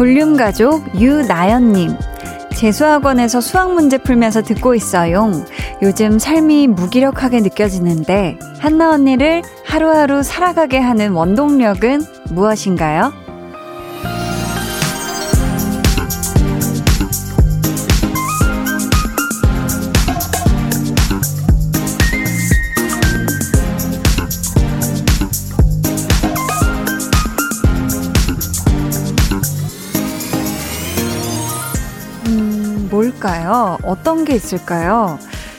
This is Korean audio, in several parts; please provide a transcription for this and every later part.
볼륨 가족 유나연님. 재수학원에서 수학 문제 풀면서 듣고 있어요. 요즘 삶이 무기력하게 느껴지는데, 한나 언니를 하루하루 살아가게 하는 원동력은 무엇인가요? 뭘까요? 어떤 게 있을까요?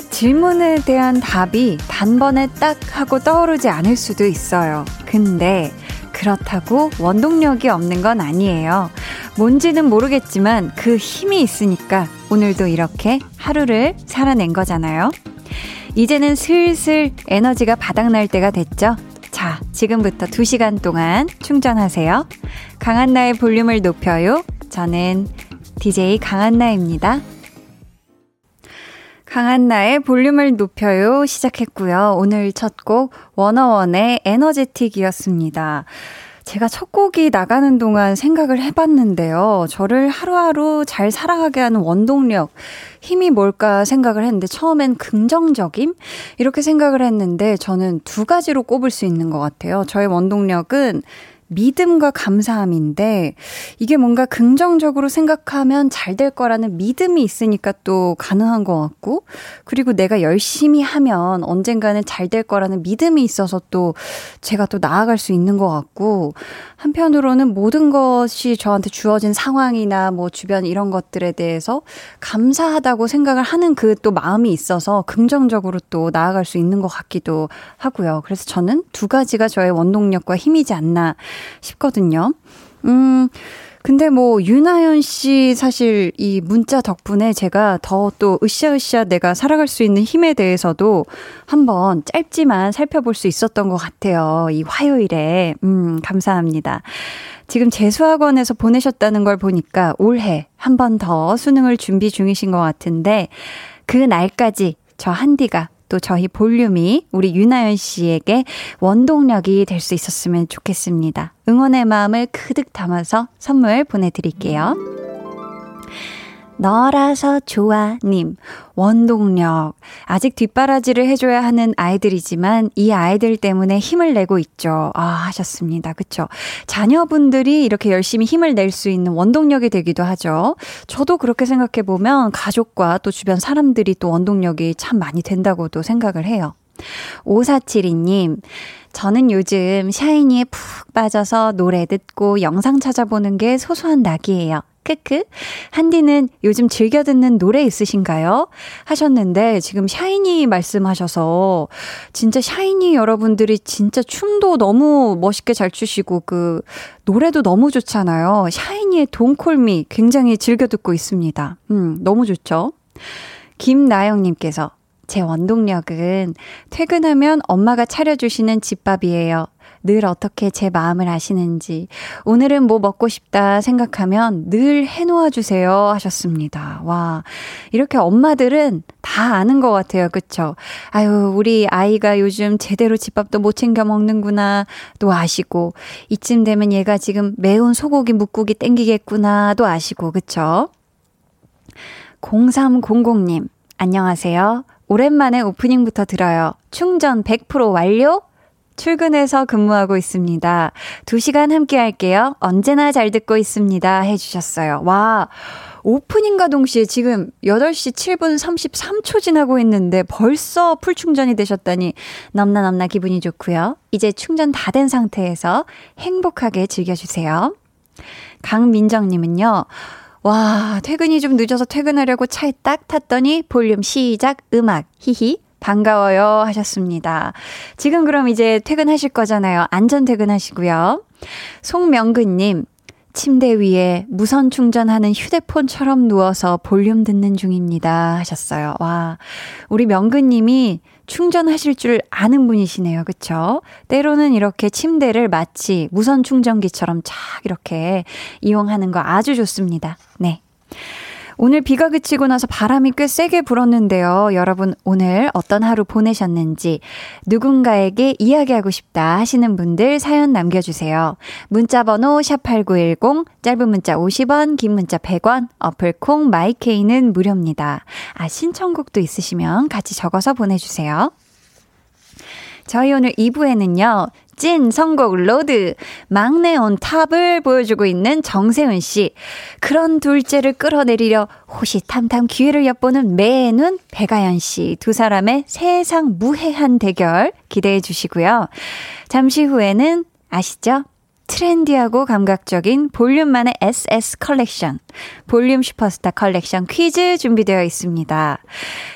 질문에 대한 답이 단번에 딱 하고 떠오르지 않을 수도 있어요. 근데 그렇다고 원동력이 없는 건 아니에요. 뭔지는 모르겠지만 그 힘이 있으니까 오늘도 이렇게 하루를 살아낸 거잖아요. 이제는 슬슬 에너지가 바닥날 때가 됐죠? 자, 지금부터 2시간 동안 충전하세요. 강한나의 볼륨을 높여요. 저는 DJ 강한나입니다. 강한나의 볼륨을 높여요 시작했고요. 오늘 첫 곡 워너원의 에너제틱이었습니다. 제가 첫 곡이 나가는 동안 생각을 해봤는데요. 저를 하루하루 잘 살아가게 하는 원동력, 힘이 뭘까 생각을 했는데 처음엔 긍정적임? 이렇게 생각을 했는데 저는 두 가지로 꼽을 수 있는 것 같아요. 저의 원동력은 믿음과 감사함인데 이게 뭔가 긍정적으로 생각하면 잘 될 거라는 믿음이 있으니까 또 가능한 것 같고 그리고 내가 열심히 하면 언젠가는 잘 될 거라는 믿음이 있어서 또 제가 또 나아갈 수 있는 것 같고 한편으로는 모든 것이 저한테 주어진 상황이나 뭐 주변 이런 것들에 대해서 감사하다고 생각을 하는 그 또 마음이 있어서 긍정적으로 또 나아갈 수 있는 것 같기도 하고요. 그래서 저는 두 가지가 저의 원동력과 힘이지 않나 싶거든요. 음, 근데 뭐, 유나연 씨 사실 이 문자 덕분에 제가 더 또 으쌰으쌰 내가 살아갈 수 있는 힘에 대해서도 한번 짧지만 살펴볼 수 있었던 것 같아요. 이 화요일에. 음, 감사합니다. 지금 재수학원에서 보내셨다는 걸 보니까 올해 한 번 더 수능을 준비 중이신 것 같은데 그 날까지 저 한디가 또 저희 볼륨이 우리 유나연 씨에게 원동력이 될 수 있었으면 좋겠습니다. 응원의 마음을 크득 담아서 선물 보내드릴게요. 너라서 좋아님, 원동력. 아직 뒷바라지를 해줘야 하는 아이들이지만 이 아이들 때문에 힘을 내고 있죠. 아, 하셨습니다. 그쵸? 자녀분들이 이렇게 열심히 힘을 낼 수 있는 원동력이 되기도 하죠. 저도 그렇게 생각해보면 가족과 또 주변 사람들이 또 원동력이 참 많이 된다고도 생각을 해요. 5472님, 저는 요즘 샤이니에 푹 빠져서 노래 듣고 영상 찾아보는 게 소소한 낙이에요. 크크. 한디는 요즘 즐겨 듣는 노래 있으신가요? 하셨는데 지금 샤이니 말씀하셔서 진짜 샤이니 여러분들이 진짜 춤도 너무 멋있게 잘 추시고 그 노래도 너무 좋잖아요. 샤이니의 돈콜미 굉장히 즐겨 듣고 있습니다. 음, 너무 좋죠. 김나영님께서 제 원동력은 퇴근하면 엄마가 차려주시는 집밥이에요. 늘 어떻게 제 마음을 아시는지, 오늘은 뭐 먹고 싶다 생각하면 늘 해놓아 주세요 하셨습니다. 와, 이렇게 엄마들은 다 아는 것 같아요. 그쵸? 아유, 우리 아이가 요즘 제대로 집밥도 못 챙겨 먹는구나, 또 아시고, 이쯤 되면 얘가 지금 매운 소고기 묵국이 땡기겠구나, 도 아시고, 그쵸? 0300님, 안녕하세요. 오랜만에 오프닝부터 들어요. 충전 100% 완료? 출근해서 근무하고 있습니다. 2시간 함께 할게요. 언제나 잘 듣고 있습니다. 해주셨어요. 와, 오프닝과 동시에 지금 8시 7분 33초 지나고 있는데 벌써 풀 충전이 되셨다니 넘나 넘나 기분이 좋고요. 이제 충전 다 된 상태에서 행복하게 즐겨주세요. 강민정님은요. 와, 퇴근이 좀 늦어서 퇴근하려고 차에 딱 탔더니 볼륨 시작 음악 히히 반가워요 하셨습니다. 지금 그럼 이제 퇴근하실 거잖아요. 안전 퇴근하시고요. 송명근 님, 침대 위에 무선 충전하는 휴대폰처럼 누워서 볼륨 듣는 중입니다. 하셨어요. 와, 우리 명근님이 충전하실 줄 아는 분이시네요. 그쵸? 때로는 이렇게 침대를 마치 무선 충전기처럼 쫙 이렇게 이용하는 거 아주 좋습니다. 네. 오늘 비가 그치고 나서 바람이 꽤 세게 불었는데요. 여러분 오늘 어떤 하루 보내셨는지 누군가에게 이야기하고 싶다 하시는 분들 사연 남겨주세요. 문자 번호 샵8910 짧은 문자 50원 긴 문자 100원 어플 콩 마이케이는 무료입니다. 아 신청곡도 있으시면 같이 적어서 보내주세요. 저희 오늘 2부에는요, 찐 선곡 로드 막내 on top을 보여주고 있는 정세운 씨. 그런 둘째를 끌어내리려 호시탐탐 기회를 엿보는 매눈 백아연 씨. 두 사람의 세상 무해한 대결 기대해 주시고요. 잠시 후에는 아시죠? 트렌디하고 감각적인 볼륨만의 SS 컬렉션, 볼륨 슈퍼스타 컬렉션 퀴즈 준비되어 있습니다.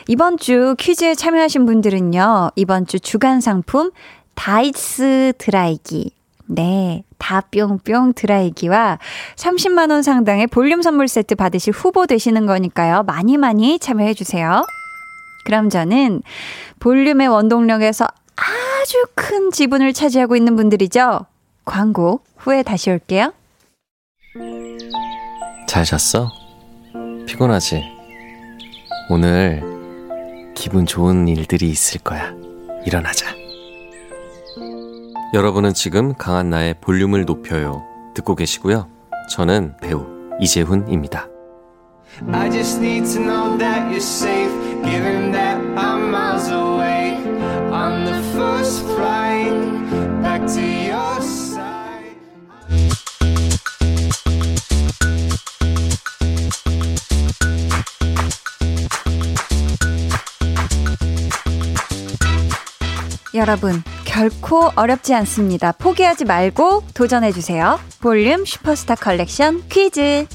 이번 주 퀴즈에 참여하신 분들은요, 이번 주 주간 상품 다이스 드라이기. 네. 다 뿅뿅 드라이기와 30만원 상당의 볼륨 선물 세트 받으실 후보 되시는 거니까요. 많이 많이 참여해주세요. 그럼 저는 볼륨의 원동력에서 아주 큰 지분을 차지하고 있는 분들이죠. 광고 후에 다시 올게요. 잘 잤어? 피곤하지? 오늘 기분 좋은 일들이 있을 거야. 일어나자. 여러분은 지금 강한나의 볼륨을 높여요. 듣고 계시고요. 저는 배우 이재훈입니다. I just need to know that you're safe, given that I'm miles away on the first flight back to your side. 여러분, 결코 어렵지 않습니다. 포기하지 말고 도전해주세요. 볼륨 슈퍼스타 컬렉션 퀴즈.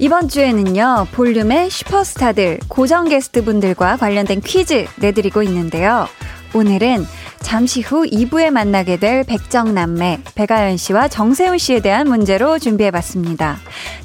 이번 주에는요, 볼륨의 슈퍼스타들, 고정 게스트 분들과 관련된 퀴즈 내드리고 있는데요. 오늘은 잠시 후 2부에 만나게 될 백정남매, 배가연 씨와 정세훈 씨에 대한 문제로 준비해봤습니다.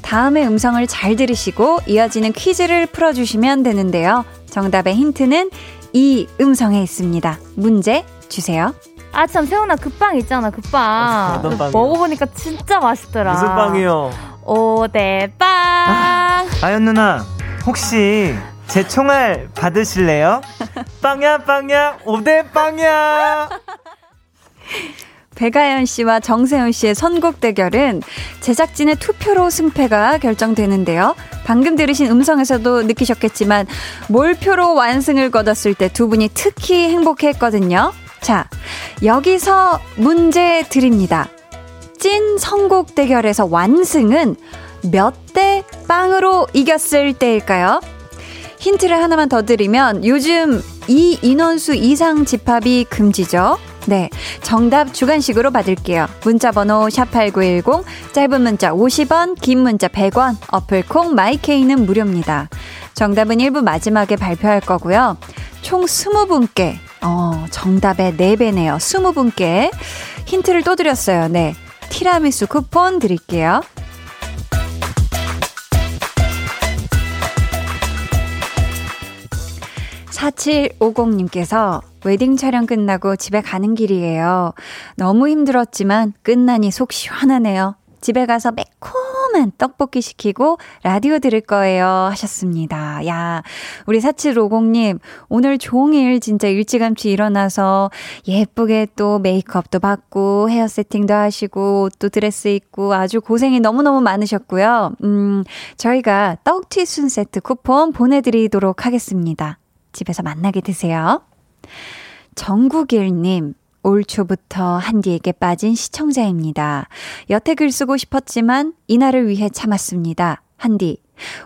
다음에 음성을 잘 들으시고 이어지는 퀴즈를 풀어주시면 되는데요. 정답의 힌트는 이 음성에 있습니다. 문제 주세요. 아 참 세훈아 그 빵 있잖아 그 빵. 어떤 빵이요? 먹어보니까 진짜 맛있더라. 무슨 빵이요? 오대빵. 아, 아연 누나 혹시 제 총알 받으실래요? 빵야 빵야 오대 빵야. 배가연 씨와 정세훈 씨의 선곡 대결은 제작진의 투표로 승패가 결정되는데요. 방금 들으신 음성에서도 느끼셨겠지만 몰표로 완승을 거뒀을 때 두 분이 특히 행복했거든요. 자, 여기서 문제 드립니다. 찐 선곡 대결에서 완승은 몇 대 빵으로 이겼을 때일까요? 힌트를 하나만 더 드리면 요즘 이 인원수 이상 집합이 금지죠. 네. 정답 주간식으로 받을게요. 문자 번호 샵8910, 짧은 문자 50원, 긴 문자 100원, 어플 콩 마이케이는 무료입니다. 정답은 1부 마지막에 발표할 거고요. 총 20분께, 어, 정답의 4배네요. 20분께 힌트를 또 드렸어요. 네. 티라미수 쿠폰 드릴게요. 4750님께서 웨딩 촬영 끝나고 집에 가는 길이에요. 너무 힘들었지만 끝나니 속 시원하네요. 집에 가서 매콤한 떡볶이 시키고 라디오 들을 거예요. 하셨습니다. 야, 우리 4750님, 오늘 종일 진짜 일찌감치 일어나서 예쁘게 또 메이크업도 받고 헤어 세팅도 하시고 옷도 드레스 입고 아주 고생이 너무너무 많으셨고요. 음, 저희가 떡튀순 세트 쿠폰 보내드리도록 하겠습니다. 집에서 만나게 되세요. 정국일님, 올 초부터 한디에게 빠진 시청자입니다. 여태 글 쓰고 싶었지만 이날을 위해 참았습니다. 한디,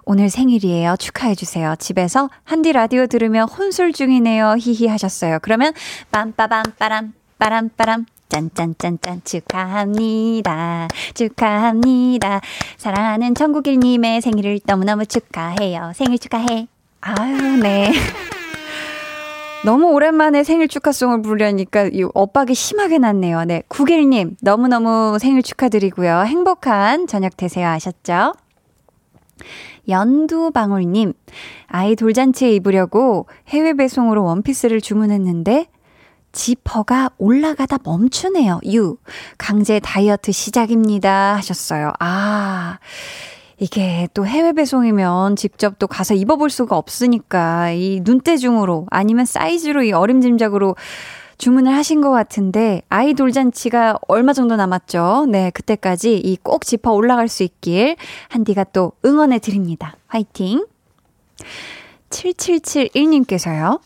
오늘 생일이에요. 축하해주세요. 집에서 한디 라디오 들으며 혼술 중이네요. 히히 하셨어요. 그러면 빰빠밤 빠람 빠람 빠람 짠짠짠짠 축하합니다. 축하합니다. 사랑하는 정국일님의 생일을 너무너무 축하해요. 생일 축하해. 아유, 네. 너무 오랜만에 생일 축하송을 부르려니까 이 엇박이 심하게 났네요. 네. 구길님, 너무너무 생일 축하드리고요. 행복한 저녁 되세요. 아셨죠? 연두방울님, 아이 돌잔치에 입으려고 해외 배송으로 원피스를 주문했는데, 지퍼가 올라가다 멈추네요. 유. 강제 다이어트 시작입니다. 하셨어요. 아. 이게 또 해외 배송이면 직접 또 가서 입어볼 수가 없으니까 이 눈대중으로 아니면 사이즈로 이 어림짐작으로 주문을 하신 것 같은데 아이 돌 잔치가 얼마 정도 남았죠? 네, 그때까지 이 꼭 짚어 올라갈 수 있길 한디가 또 응원해 드립니다. 화이팅! 7771님께서요.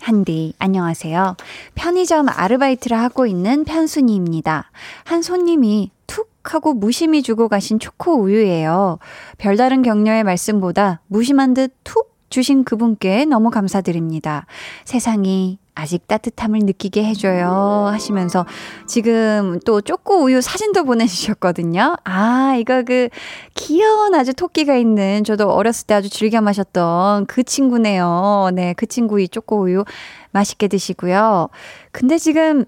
한디, 안녕하세요. 편의점 아르바이트를 하고 있는 편순이입니다. 한 손님이 툭 하고 무심히 주고 가신 초코 우유예요. 별다른 격려의 말씀보다 무심한 듯 툭 주신 그분께 너무 감사드립니다. 세상이 아직 따뜻함을 느끼게 해줘요. 하시면서 지금 또 쪼꼬 우유 사진도 보내주셨거든요. 아, 이거 그 귀여운 아주 토끼가 있는 저도 어렸을 때 아주 즐겨 마셨던 그 친구네요. 네, 그 친구 이 쪼꼬 우유 맛있게 드시고요. 근데 지금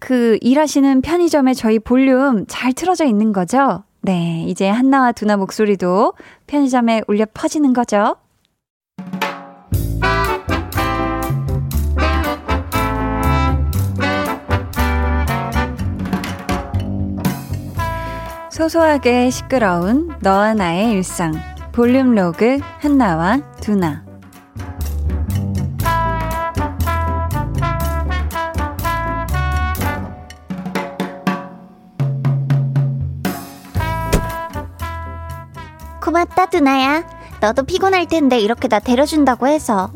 그 일하시는 편의점에 저희 볼륨 잘 틀어져 있는 거죠? 네, 이제 한나와 두나 목소리도 편의점에 울려 퍼지는 거죠? 소소하게 시끄러운 너와 나의 일상 볼륨 로그 한나와 두나 고맙다 두나야 너도 피곤할 텐데 이렇게 나 데려준다고 해서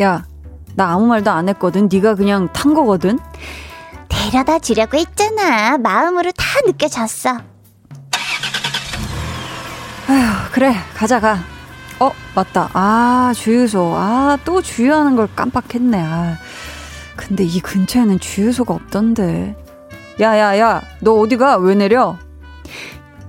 야 나 아무 말도 안 했거든 네가 그냥 탄 거거든 데려다 주려고 했잖아 마음으로 다 느껴졌어 아휴 그래 가자 가 어, 맞다. 아, 주유소. 아, 또 주유하는 걸 깜빡했네. 아. 근데 이 근처에는 주유소가 없던데. 야, 야, 야, 너 어디가? 왜 내려?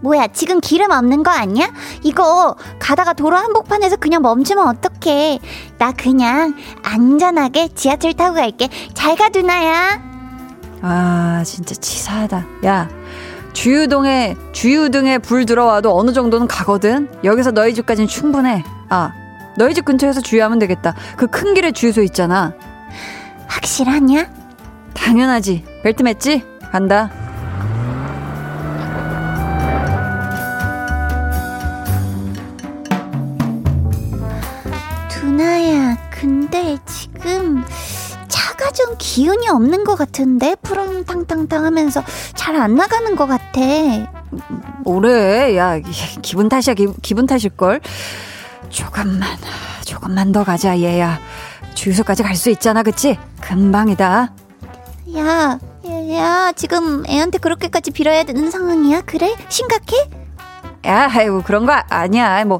뭐야 지금 기름 없는 거 아니야? 이거 가다가 도로 한복판에서 그냥 멈추면 어떡해 나 그냥 안전하게 지하철 타고 갈게 잘가 두나야 아, 진짜 치사하다. 야, 주유동에, 주유등에 불 들어와도 어느 정도는 가거든? 여기서 너희 집까지는 충분해. 아, 너희 집 근처에서 주유하면 되겠다. 그 큰 길에 주유소 있잖아. 확실하냐? 당연하지. 벨트 맸지? 간다. 차가 좀 기운이 없는 것 같은데 푸렁탕탕탕 하면서 잘 안 나가는 것 같아 뭐래? 야, 기분 탓이야, 기, 기분 탓일 걸? 조금만, 조금만 더 가자, 얘야. 주유소까지 갈 수 있잖아, 그치? 금방이다. 야, 야, 야, 지금 애한테 그렇게까지 빌어야 되는 상황이야? 그래? 심각해? 야, 아이고, 그런 거 아니야. 뭐,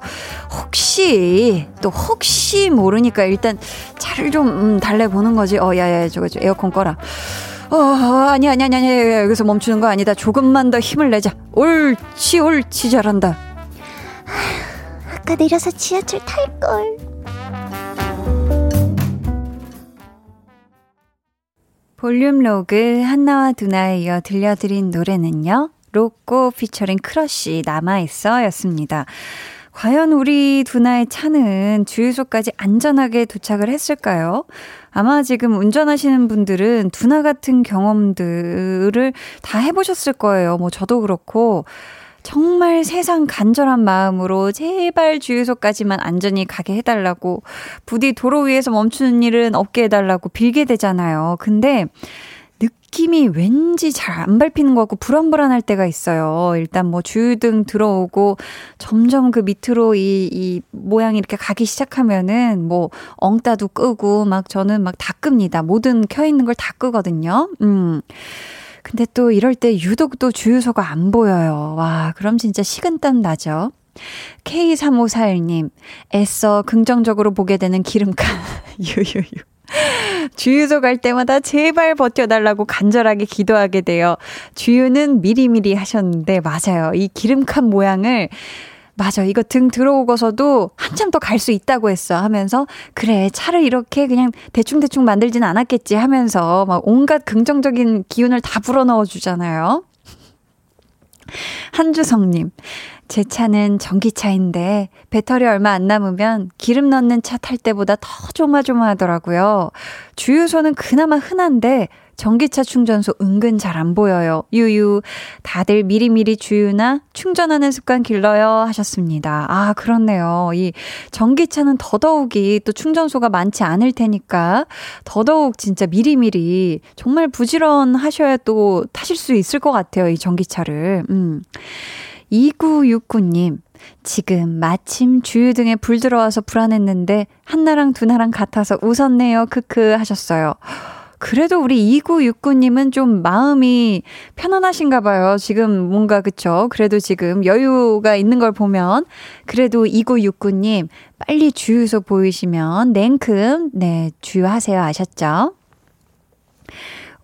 혹시, 또 혹시 모르니까 일단 차를 좀, 음, 달래 보는 거지. 어, 야, 야, 저거, 저 에어컨 꺼라. 어, 아니야, 아니야, 아니야, 아니야. 여기서 멈추는 거 아니다. 조금만 더 힘을 내자. 옳지, 옳지, 잘한다. 아까 내려서 지하철 탈 걸. 볼륨 로그 한나와 두나에 이어 들려드린 노래는요. 로꼬 피처링 크러쉬 남아있어 였습니다. 과연 우리 두나의 차는 주유소까지 안전하게 도착을 했을까요? 아마 지금 운전하시는 분들은 두나 같은 경험들을 다 해보셨을 거예요. 뭐 저도 그렇고. 정말 세상 간절한 마음으로 제발 주유소까지만 안전히 가게 해달라고 부디 도로 위에서 멈추는 일은 없게 해달라고 빌게 되잖아요. 근데 느낌이 왠지 잘 안 밟히는 것 같고 불안불안할 때가 있어요. 일단 뭐 주유등 들어오고 점점 그 밑으로 이, 이 모양이 이렇게 가기 시작하면은 뭐 엉따도 끄고 막 저는 막 다 끕니다. 모든 켜 있는 걸 다 끄거든요. 음. 근데 또 이럴 때 유독 또 주유소가 안 보여요. 와, 그럼 진짜 식은땀 나죠? K3541님, 애써 긍정적으로 보게 되는 기름칸. 유유유. 주유소 갈 때마다 제발 버텨달라고 간절하게 기도하게 돼요. 주유는 미리미리 하셨는데, 맞아요. 이 기름칸 모양을 맞아. 이거 등 들어오고서도 한참 더 갈 수 있다고 했어. 하면서, 그래, 차를 이렇게 그냥 대충대충 만들진 않았겠지 하면서, 막 온갖 긍정적인 기운을 다 불어넣어 주잖아요. 한주성님, 제 차는 전기차인데 배터리 얼마 안 남으면 기름 넣는 차 탈 때보다 더 조마조마하더라고요. 주유소는 그나마 흔한데 전기차 충전소 은근 잘 안 보여요. 유유. 다들 미리미리 주유나 충전하는 습관 길러요 하셨습니다. 아, 그렇네요. 이 전기차는 더더욱이 또 충전소가 많지 않을 테니까 더더욱 진짜 미리미리 정말 부지런하셔야 또 타실 수 있을 것 같아요. 이 전기차를. 음. 2969님, 지금 마침 주유등에 불 들어와서 불안했는데 한나랑 두나랑 같아서 웃었네요. 크크 하셨어요. 그래도 우리 2969님은 좀 마음이 편안하신가 봐요. 지금 뭔가 그쵸? 그래도 지금 여유가 있는 걸 보면 그래도 2969님 빨리 주유소 보이시면 냉큼 네 주유하세요 아셨죠?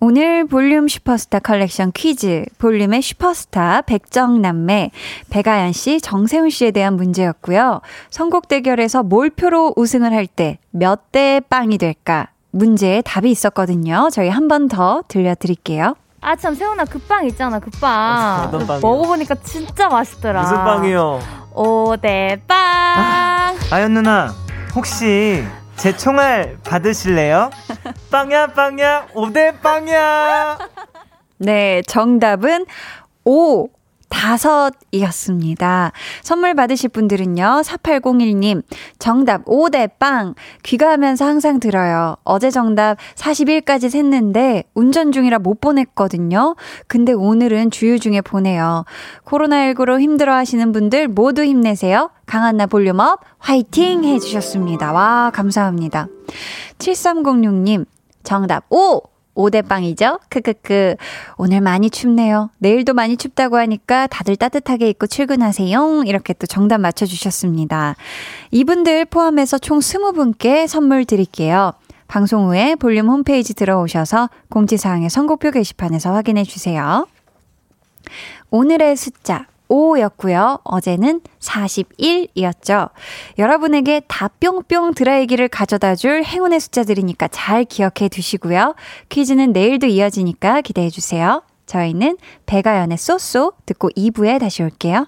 오늘 볼륨 슈퍼스타 컬렉션 퀴즈 볼륨의 슈퍼스타 백정남매 백아연 씨, 정세운 씨에 대한 문제였고요. 선곡 대결에서 몰표로 우승을 할 때 몇 대 빵이 될까? 문제에 답이 있었거든요. 저희 한 번 더 들려드릴게요. 아, 참, 세훈아, 그 빵 있잖아, 그 빵. 먹어보니까 진짜 맛있더라. 무슨 빵이요? 오대빵. 아, 아연 누나, 혹시 제 총알 받으실래요? 빵야, 빵야, 오대 빵야. 네, 정답은 오 다섯이었습니다. 선물 받으실 분들은요, 4801님, 정답 5대 빵. 귀가하면서 항상 들어요. 어제 정답 41까지 샜는데, 운전 중이라 못 보냈거든요. 근데 오늘은 주유 중에 보내요. 코로나19로 힘들어 하시는 분들 모두 힘내세요. 강한나 볼륨업 화이팅 해주셨습니다. 와, 감사합니다. 7306님, 정답 5! 5대빵이죠? 크크크. 오늘 많이 춥네요. 내일도 많이 춥다고 하니까 다들 따뜻하게 입고 출근하세요. 이렇게 또 정답 맞춰주셨습니다. 이분들 포함해서 총 20분께 선물 드릴게요. 방송 후에 볼륨 홈페이지 들어오셔서 공지사항의 선곡표 게시판에서 확인해 주세요. 오늘의 숫자 5였고요. 어제는 41이었죠. 여러분에게 다 뿅뿅 드라이기를 가져다 줄 행운의 숫자들이니까 잘 기억해 두시고요. 퀴즈는 내일도 이어지니까 기대해 주세요. 저희는 배가연의 쏘쏘 듣고 2부에 다시 올게요.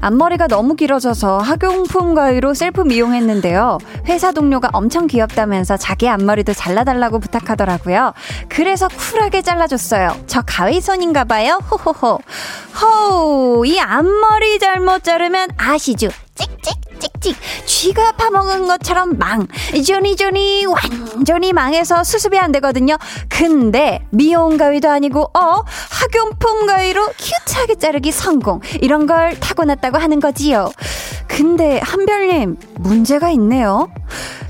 앞머리가 너무 길어져서 학용품 가위로 셀프 미용했는데요. 회사 동료가 엄청 귀엽다면서 자기 앞머리도 잘라달라고 부탁하더라고요. 그래서 쿨하게 잘라줬어요. 저 가위손인가 봐요. 호호호. 호우, 이 앞머리 잘못 자르면 아시죠? 찍찍 찍찍 쥐가 파먹은 것처럼 망 조니 조니 완전히 망해서 수습이 안 되거든요 근데 미용 가위도 아니고 어 학용품 가위로 cute하게 자르기 성공 이런 걸 타고 났다고 하는 거지요 근데 한별님 문제가 있네요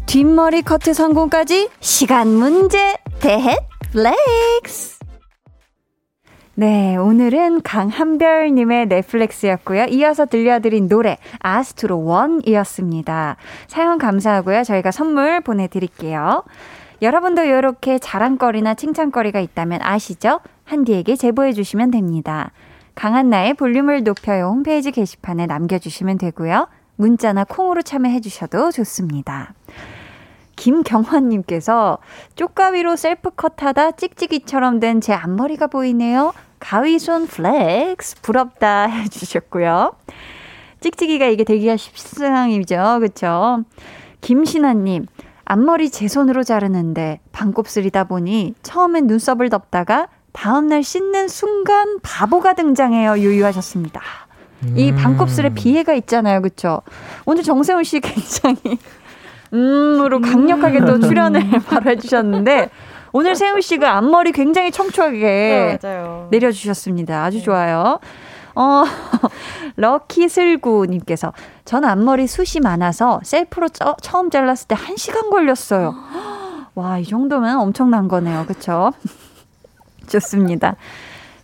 뒷머리 커트 성공까지 시간 문제 대헷 flex 네, 오늘은 강한별님의 넷플릭스였고요. 이어서 들려드린 노래 아스트로 One이었습니다. 사연 감사하고요. 저희가 선물 보내드릴게요. 여러분도 이렇게 자랑거리나 칭찬거리가 있다면 아시죠? 한디에게 제보해 주시면 됩니다. 강한나의 볼륨을 높여요 홈페이지 게시판에 남겨주시면 되고요. 문자나 콩으로 참여해 주셔도 좋습니다. 김경환님께서 쪽가위로 셀프컷 하다 찍찍이처럼 된 제 앞머리가 보이네요. 가위손 flex 부럽다 해주셨고요. 찍찍이가 이게 되기가 쉽상이죠. 그쵸? 김신아님, 앞머리 제 손으로 자르는데 반곱슬이다 보니 처음엔 눈썹을 덮다가 다음날 씻는 순간 바보가 등장해요. 유유하셨습니다. 이 반곱슬에 비애가 있잖아요. 그쵸? 오늘 정세훈 씨 굉장히, 음으로 강력하게 또 출연을 바로 해주셨는데, 오늘 세훈 씨가 앞머리 굉장히 청초하게 네. 내려주셨습니다. 아주 좋아요. 어, 럭키슬구님께서 전 앞머리 숱이 많아서 셀프로 쩌, 처음 잘랐을 때 1시간 걸렸어요. 와, 이 정도면 엄청난 거네요. 그쵸? 좋습니다.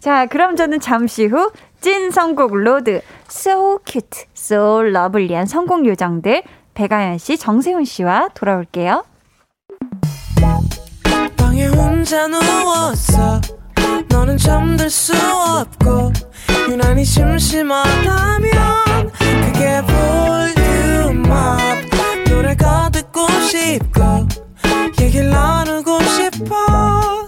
자, 그럼 저는 잠시 후 찐 선곡 로드 So Cute, So Lovely한 선곡 요정들 백아연 씨, 정세운 씨와 돌아올게요. 너는 잠들 수 없고 유난히 심심하다면 그게 볼륨업 노래가 듣고 싶고 얘기를 나누고 싶어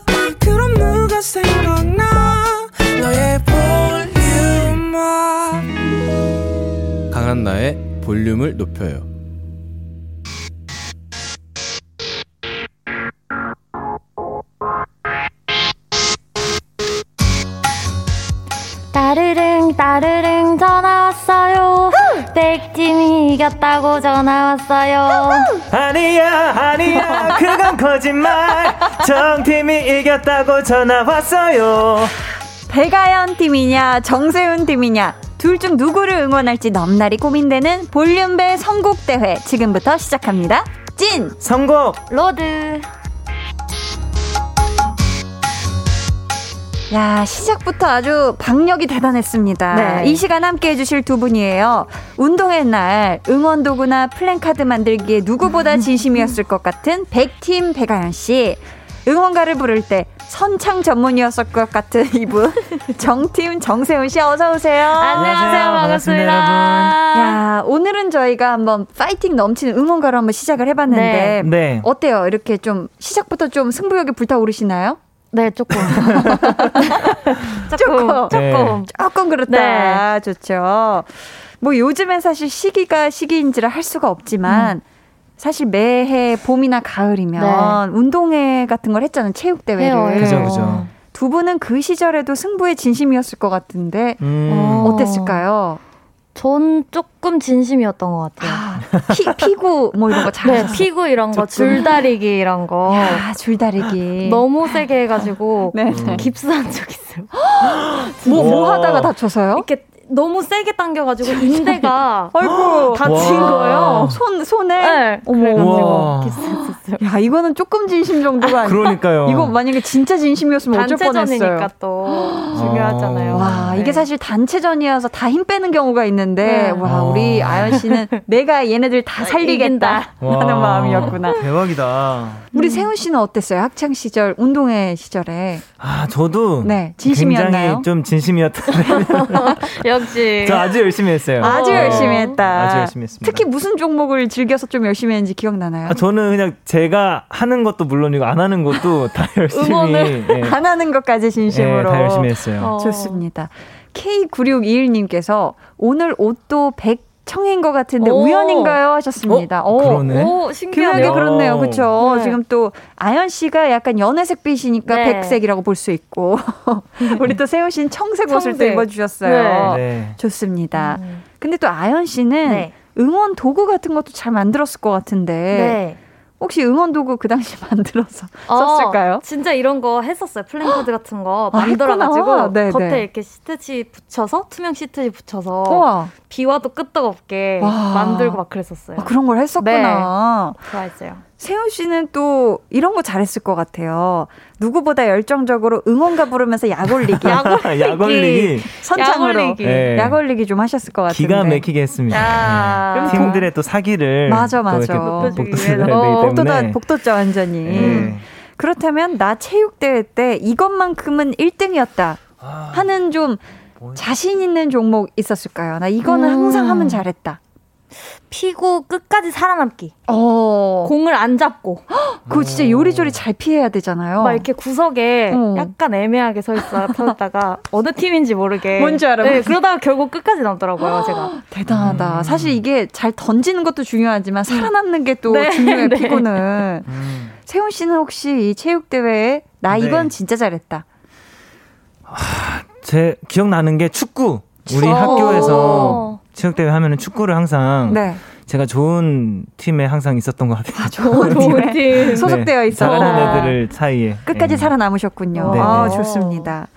강한나의 볼륨을 높여요. 이겼다고 전화 왔어요. 아니야 아니야 그건 거짓말 정팀이 이겼다고 전화 왔어요 백아연 팀이냐, 정세운 팀이냐, 둘 중 누구를 응원할지 넘날이 고민되는 볼륨배 선곡대회 지금부터 시작합니다. 찐! 선곡 로드. 야, 시작부터 아주 박력이 대단했습니다. 네. 이 시간 함께 해주실 두 분이에요. 운동의 날, 응원 도구나 플랜카드 만들기에 누구보다 진심이었을 것 같은 백팀 배가연 씨. 응원가를 부를 때 선창 전문이었을 것 같은 이분. 정팀 정세훈 씨 어서 오세요. 안녕하세요. 반갑습니다, 반갑습니다. 야, 오늘은 저희가 한번 파이팅 넘치는 응원가로 한번 시작을 해봤는데. 네 어때요? 이렇게 좀 시작부터 좀 승부욕이 불타오르시나요? 네, 조금. 조금. 조금. 조금. 조금 그렇다. 좋죠. 뭐 요즘엔 사실 시기가 시기인지라 할 수가 없지만 사실 매해 봄이나 가을이면 운동회 같은 걸 했잖아요. 체육대회를. 그죠 그죠 두 분은 그 시절에도 승부의 진심이었을 것 같은데 음. 어. 어땠을까요? 전 조금 진심이었던 것 같아요. 아, 피, 피구 뭐 이런 거 네, 잘하셨어요? 피구 이런 거, 줄다리기 이런 거. 야, 줄다리기. 너무 세게 해가지고 네, 네. 깁스한 적 있어요. 뭐, 뭐 와. 하다가 다쳐서요? 이렇게 너무 세게 당겨가지고 인대가 아이고. 다친 와. 거예요. 손, 손에? 네, 어머. 그래가지고 와. 깁스했었어요. 야, 이거는 조금 진심 정도가 아니고. 그러니까요 이거 만약에 진짜 진심이었으면 어쩔 뻔했어요. 단체전이니까 또 중요하잖아요. 와, 네. 이게 사실 단체전이어서 다 힘 빼는 경우가 있는데, 네. 와, 아. 우리 아연 씨는 내가 얘네들 다 살리겠다. 하는 와. 마음이었구나. 대박이다 우리 세훈 씨는 어땠어요? 학창 시절, 운동회 시절에. 아 저도 네, 진심이었나요? 굉장히 좀 진심이었던데 역시 저 아주 열심히 했어요 아주 어. 열심히 했다. 아주 열심히 했습니다 특히 무슨 종목을 즐겨서 좀 열심히 했는지 기억나나요? 아, 저는 그냥 제가 하는 것도 물론이고 안 하는 것도 다 열심히 응원을 예, 안 하는 것까지 진심으로. 예, 다 열심히 했어요. 어. 좋습니다. K9621님께서 오늘 옷도 100 청인 것 같은데 오. 우연인가요? 하셨습니다. 어? 오. 그러네. 오 신기하네요. 그렇네요. 그렇죠. 네. 지금 또 아연 씨가 약간 연회색 빛이니까 네. 백색이라고 볼 수 있고 우리 또 세훈 씨는 청색 옷을 또 청색. 입어 주셨어요. 네. 좋습니다. 음. 근데 또 아연 씨는 네. 응원 도구 같은 것도 잘 만들었을 것 같은데 네. 혹시 응원 도구 그 당시 만들어서 어, 썼을까요? 진짜 이런 거 했었어요. 플랜카드 같은 거 아. 만들어가지고 네, 겉에 네. 이렇게 시트지 붙여서 투명 시트지 붙여서 우와, 비 와도 끄떡 없게 와. 만들고 막 그랬었어요. 아, 그런 걸 했었구나. 좋아했어요. 세훈 씨는 또 이런 거 잘했을 것 같아요. 누구보다 열정적으로 응원가 부르면서 약 올리기. 약 올리기 선창으로. 약 올리기. 네. 약 올리기 좀 하셨을 것 같은데. 기가 막히게 했습니다. 야. 네. 팀들의 또 사기를 맞아, 또 맞아. 어, 복도다, 복도죠, 완전히. 네. 그렇다면 나 체육대회 때 이것만큼은 1등이었다 아, 하는 좀 뭐야. 자신 있는 종목 있었을까요? 나 이거는 음. 항상 하면 잘했다. 피고 끝까지 살아남기. 어. 공을 안 잡고 그거 진짜 요리조리 잘 피해야 되잖아요. 막 이렇게 구석에 어. 약간 애매하게 서 있어 서 있다가 어느 팀인지 모르게 뭔지 알아, 네. 그러다가 결국 끝까지 남더라고요 제가. 대단하다. 음. 사실 이게 잘 던지는 것도 중요하지만 살아남는 게또 네, 중요해, 네. 피고는. 음. 세훈 씨는 혹시 이 체육 대회에 나 네. 이건 진짜 잘했다. 제 기억나는 게 축구. 우리 어. 학교에서 체육대회 하면은 축구를 항상 네. 제가 좋은 팀에 항상 있었던 것 같아요. 좋은 좋은 팀에 팀. 소속되어 있어. 잘하는 애들을 사이에. 끝까지 예. 살아남으셨군요. 네네. 아, 좋습니다.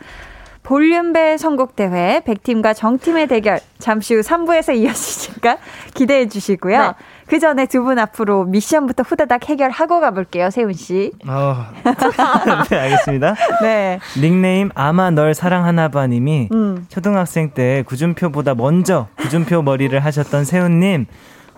볼륨배 선곡 대회 100팀과 정팀의 대결 잠시 후 3부에서 이어지 니까 기대해 주시고요. 네. 그 전에 두 분 앞으로 미션부터 후다닥 해결하고 가볼게요, 세훈 씨. 어. 네, 알겠습니다. 네. 닉네임 아마 널 사랑하나봐님이 음. 초등학생 때 구준표보다 먼저 구준표 머리를 하셨던 세훈님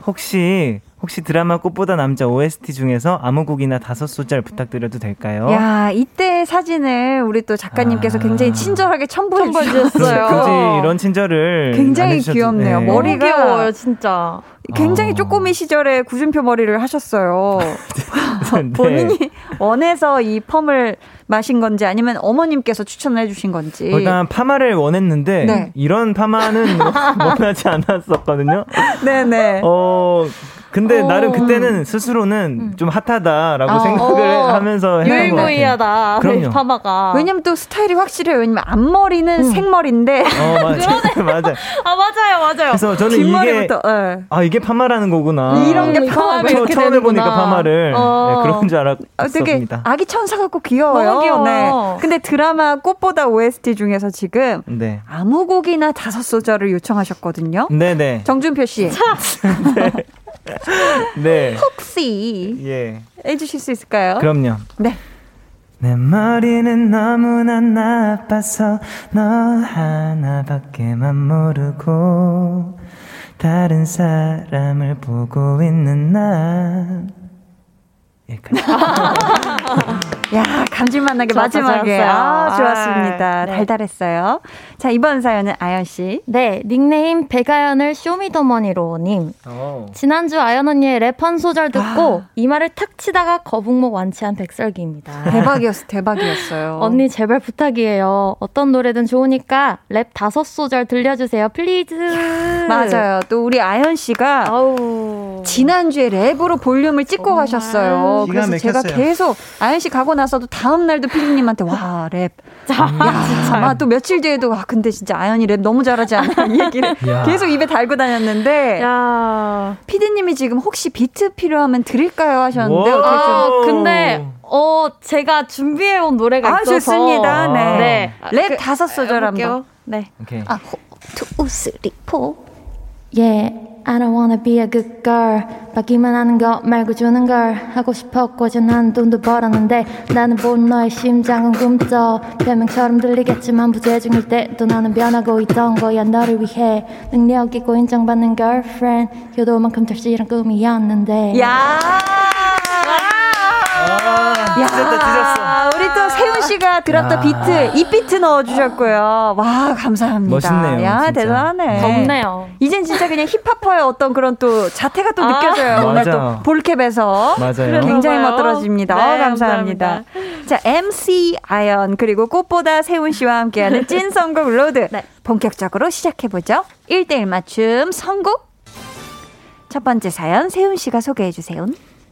혹시 혹시 드라마 꽃보다 남자 OST 중에서 아무 곡이나 다섯 소절 부탁드려도 될까요? 야, 이때 사진을 우리 또 작가님께서 아. 굉장히 친절하게 첨부해 주셨어요. 굳이 이런 친절을 굉장히 귀엽네요. 네. 머리- 머리가- 너무 귀여워요, 진짜. 굉장히 어. 쪼꼬미 시절에 구준표 머리를 하셨어요. 네. 본인이 원해서 이 펌을 마신 건지 아니면 어머님께서 추천을 해주신 건지. 일단 파마를 원했는데 네. 이런 파마는 원하지 않았었거든요. 네네. 어 근데 어. 나름 그때는 스스로는 좀 핫하다라고 어. 생각을 어. 하면서 했던 것 같아요. 유일무이하다. 그럼요. 파마가. 왜냐면 또 스타일이 확실해요. 왜냐면 앞머리는 생머리인데 어 맞아 맞아. 아 맞아요, 맞아요. 그래서 저는 이게 뒷머리부터 예. 아 이게 파마라는 거구나. 이런 게 음, 사람이 처, 처음 해 보니까 되는구나. 파마를 어. 네, 그런 줄 아, 되게 알았습니다. 아기 천사 같고 귀여워요. 너무 귀여워. 네. 근데 드라마 꽃보다 OST 중에서 지금 네, 아무 곡이나 다섯 소절을 요청하셨거든요. 네 네, 정준표 씨 네, 혹시 예, 해주실 수 있을까요? 그럼요. 네. 내 머리는 너무나 나빠서 너 하나밖에만 모르고 다른 사람을 보고 있는 난 여기까지. 야, 감질만나게 마지막에. 좋았어요. 아, 좋았습니다. 아, 네. 달달했어요. 자, 이번 사연은 아연씨. 네, 닉네임 백아연을 쇼미더머니로님. 어. 지난주 아연 언니의 랩 한 소절 듣고 아. 이마를 탁 치다가 거북목 완치한 백설기입니다. 대박이었어, 대박이었어요. 언니 제발 부탁이에요. 어떤 노래든 좋으니까 랩 다섯 소절 들려주세요, please. 맞아요. 또 우리 아연 씨가 아우. 지난주에 랩으로 볼륨을 찍고 정말 가셨어요. 그래서 제가. 계속 아연 씨 가고 나서도 다음 날도 피디님한테 와 랩. 야, 아마 또 며칠 뒤에도 아 근데 진짜 아연이 랩 너무 잘하지 않나 이 얘기를 야. 계속 입에 달고 다녔는데 야. 피디님이 지금 혹시 비트 필요하면 드릴까요 하셨는데 아, 근데 어 제가 준비해 온 노래가 아, 있어서 좋습니다. 네. 네. 랩 그, 다섯 소절 한번. 해볼게요. 네. 오케이. 아, 호, two, three, four. Yeah, I don't wanna be a good girl. 받기만 하는 거 말고 주는 걸 하고 싶었고 전한 돈도 벌었는데 나는 본 너의 심장은 굼떠 변명처럼 들리겠지만 부재중일 때도 나는 변하고 있던 거야 너를 위해 능력 있고 인정받는 girlfriend 효도만큼 절실한 꿈이었는데 야! 야, 찢었다, 찢었어. 우리 또 세운 씨가 drop the 야. 비트, 이 비트 넣어주셨고요. 와, 감사합니다. 멋있네요, 야, 진짜. 대단하네. 덥네요. 이젠 진짜 그냥 힙합퍼의 어떤 그런 또 자태가 또 느껴져요. 오늘 또. ball cap에서. 맞아요. 굉장히. 멋들어집니다. 네, 어, 감사합니다. 자, MC 아연, 그리고 꽃보다 세운 씨와 함께하는 찐 선곡 로드. 네. 본격적으로 시작해보죠. 1대1 맞춤 선곡. 첫 번째 사연, 세운 씨가 소개해주세요.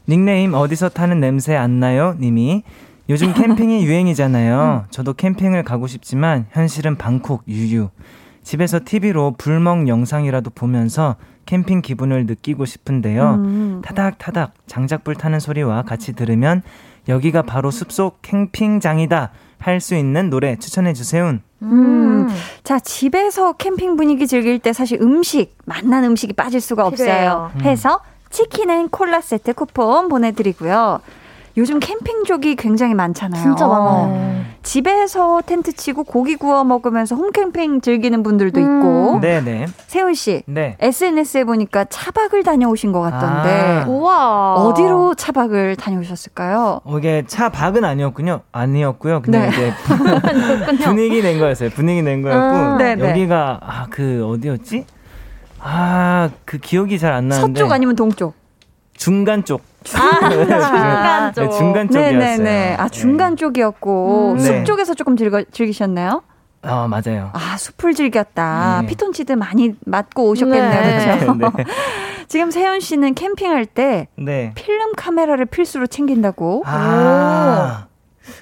닉네임 어디서 타는 냄새 안 나요? 님이 요즘 캠핑이 유행이잖아요. 저도 캠핑을 가고 싶지만 현실은 방콕 유유. 집에서 TV로 불멍 영상이라도 보면서 캠핑 기분을 느끼고 싶은데요. 음. 타닥타닥 장작불 타는 소리와 같이 들으면 여기가 바로 숲속 캠핑장이다 할 수 있는 노래 추천해 주세요. 음. 자, 집에서 캠핑 분위기 즐길 때 사실 음식, 맛난 음식이 빠질 수가 없어요. 필요해요. 음. 해서 치킨 and 콜라 세트 쿠폰 보내드리고요. 요즘 캠핑족이 굉장히 많잖아요. 진짜 많아요. 집에서 텐트 치고 고기 구워 먹으면서 홈캠핑 즐기는 분들도 있고. 음. 네네. 세운 씨, 네. SNS에 보니까 차박을 다녀오신 것 같던데. 아. 우와. 어디로 차박을 다녀오셨을까요? 어, 이게 차 박은 아니었군요. 아니었고요. 그냥 네. 이제 분위기 낸 거였어요. 분위기 낸 거였고 음. 네, 네. 여기가 아 그 어디였지? 아 그 기억이 잘 안 나는데 서쪽 아니면 동쪽? 중간 쪽. 아, 중간 쪽. 네, 중간 쪽이었어요. 네네네. 아, 중간 쪽이었고. 음. 숲 네. 쪽에서 조금 즐거, 즐기셨나요? 아 맞아요. 아, 숲을 즐겼다. 네. 피톤치드 많이 맞고 오셨겠네요. 네. 그렇죠? 네. 지금 세훈 씨는 캠핑할 때 네. 필름 카메라를 필수로 챙긴다고. 아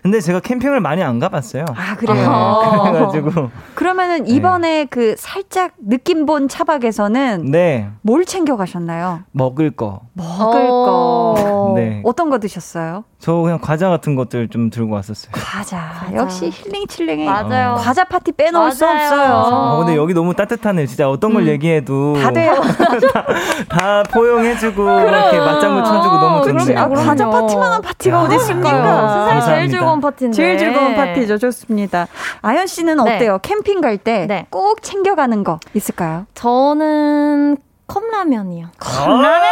근데 제가 캠핑을 많이 안 가봤어요. 아, 그래요? 그래가지고. 그러면은 이번에 네. 그 살짝 느낌 본 차박에서는 네. 뭘 챙겨 가셨나요? 먹을 거. 먹을 거. 네. 어떤 거 드셨어요? 저 그냥 과자 같은 것들 좀 들고 왔었어요. 과자. 과자. 역시 힐링 칠링이 맞아요. 어. 과자 파티 빼놓을 맞아요. 수 없어요. 어, 근데 여기 너무 따뜻하네. 진짜 어떤 걸 음. 얘기해도 다 돼요. 다, 다 포용해주고 이렇게 맞장구 쳐주고 너무 좋네요. 아, 과자 파티만한 파티가 어디 있을까요? 세상에 제일 즐거운 파티인데. 제일 즐거운 파티죠. 좋습니다. 아연 씨는 네. 어때요? 캠핑 갈 때꼭 네. 챙겨가는 거 있을까요? 저는 컵라면이요. 컵라면!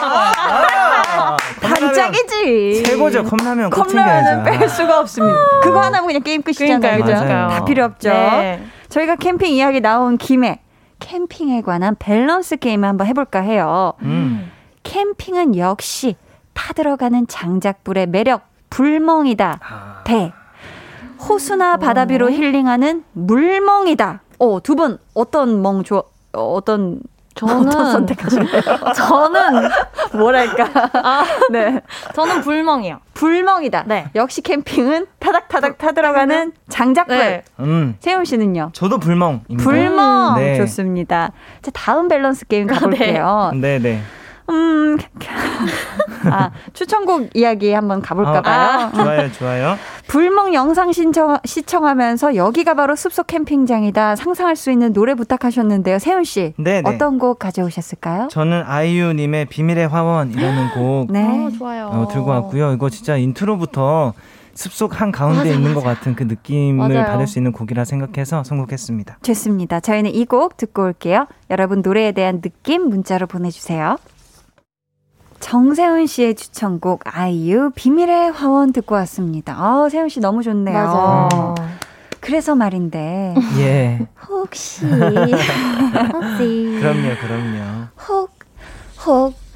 아, 반짝이지. 최고죠. 컵라면 컵라면은 뺄 수가 없습니다. 그거 하나면 그냥 게임 끝이잖아요. 그죠? 다 필요 없죠. 네. 저희가 캠핑 이야기 나온 김에 캠핑에 관한 밸런스 게임을 한번 해볼까 해요. 음. 캠핑은 역시 타 들어가는 장작불의 매력 불멍이다. 아. 대 호수나 바다 위로 힐링하는 물멍이다. 어, 두 분 어떤 멍 좋아 어떤 저는 어떤 선택하실래요? 저는 뭐랄까? 아, 네. 저는 불멍이요. 불멍이다. 네. 역시 캠핑은 타닥타닥 타들어가는 장작불. 네. 음. 세훈 씨는요? 저도 불멍. 불멍. 네. 좋습니다. 자, 다음 밸런스 게임 가볼게요. 네, 네. 음, 아, 추천곡 이야기 한번 가볼까 봐요. 아, 좋아요, 좋아요. 불멍 영상 신청, 시청하면서 여기가 바로 숲속 캠핑장이다 상상할 수 있는 노래 부탁하셨는데요. 세운 씨. 네, 어떤 곡 가져오셨을까요? 저는 아이유님의 비밀의 화원이라는 곡. 네. 어, 좋아요. 어, 들고 왔고요. 이거 진짜 intro부터 숲속 한 가운데 맞아, 있는 맞아. 것 같은 그 느낌을 맞아요. 받을 수 있는 곡이라 생각해서 선곡했습니다. 좋습니다. 저희는 이 곡 듣고 올게요. 여러분 노래에 대한 느낌 문자로 보내주세요. 정세훈 씨의 추천곡 아이유 비밀의 화원 듣고 왔습니다. 아, 세훈 씨 너무 좋네요. 맞아요. 그래서 말인데. 예. 혹시 혹시 그럼요, 그럼요. 혹 혹.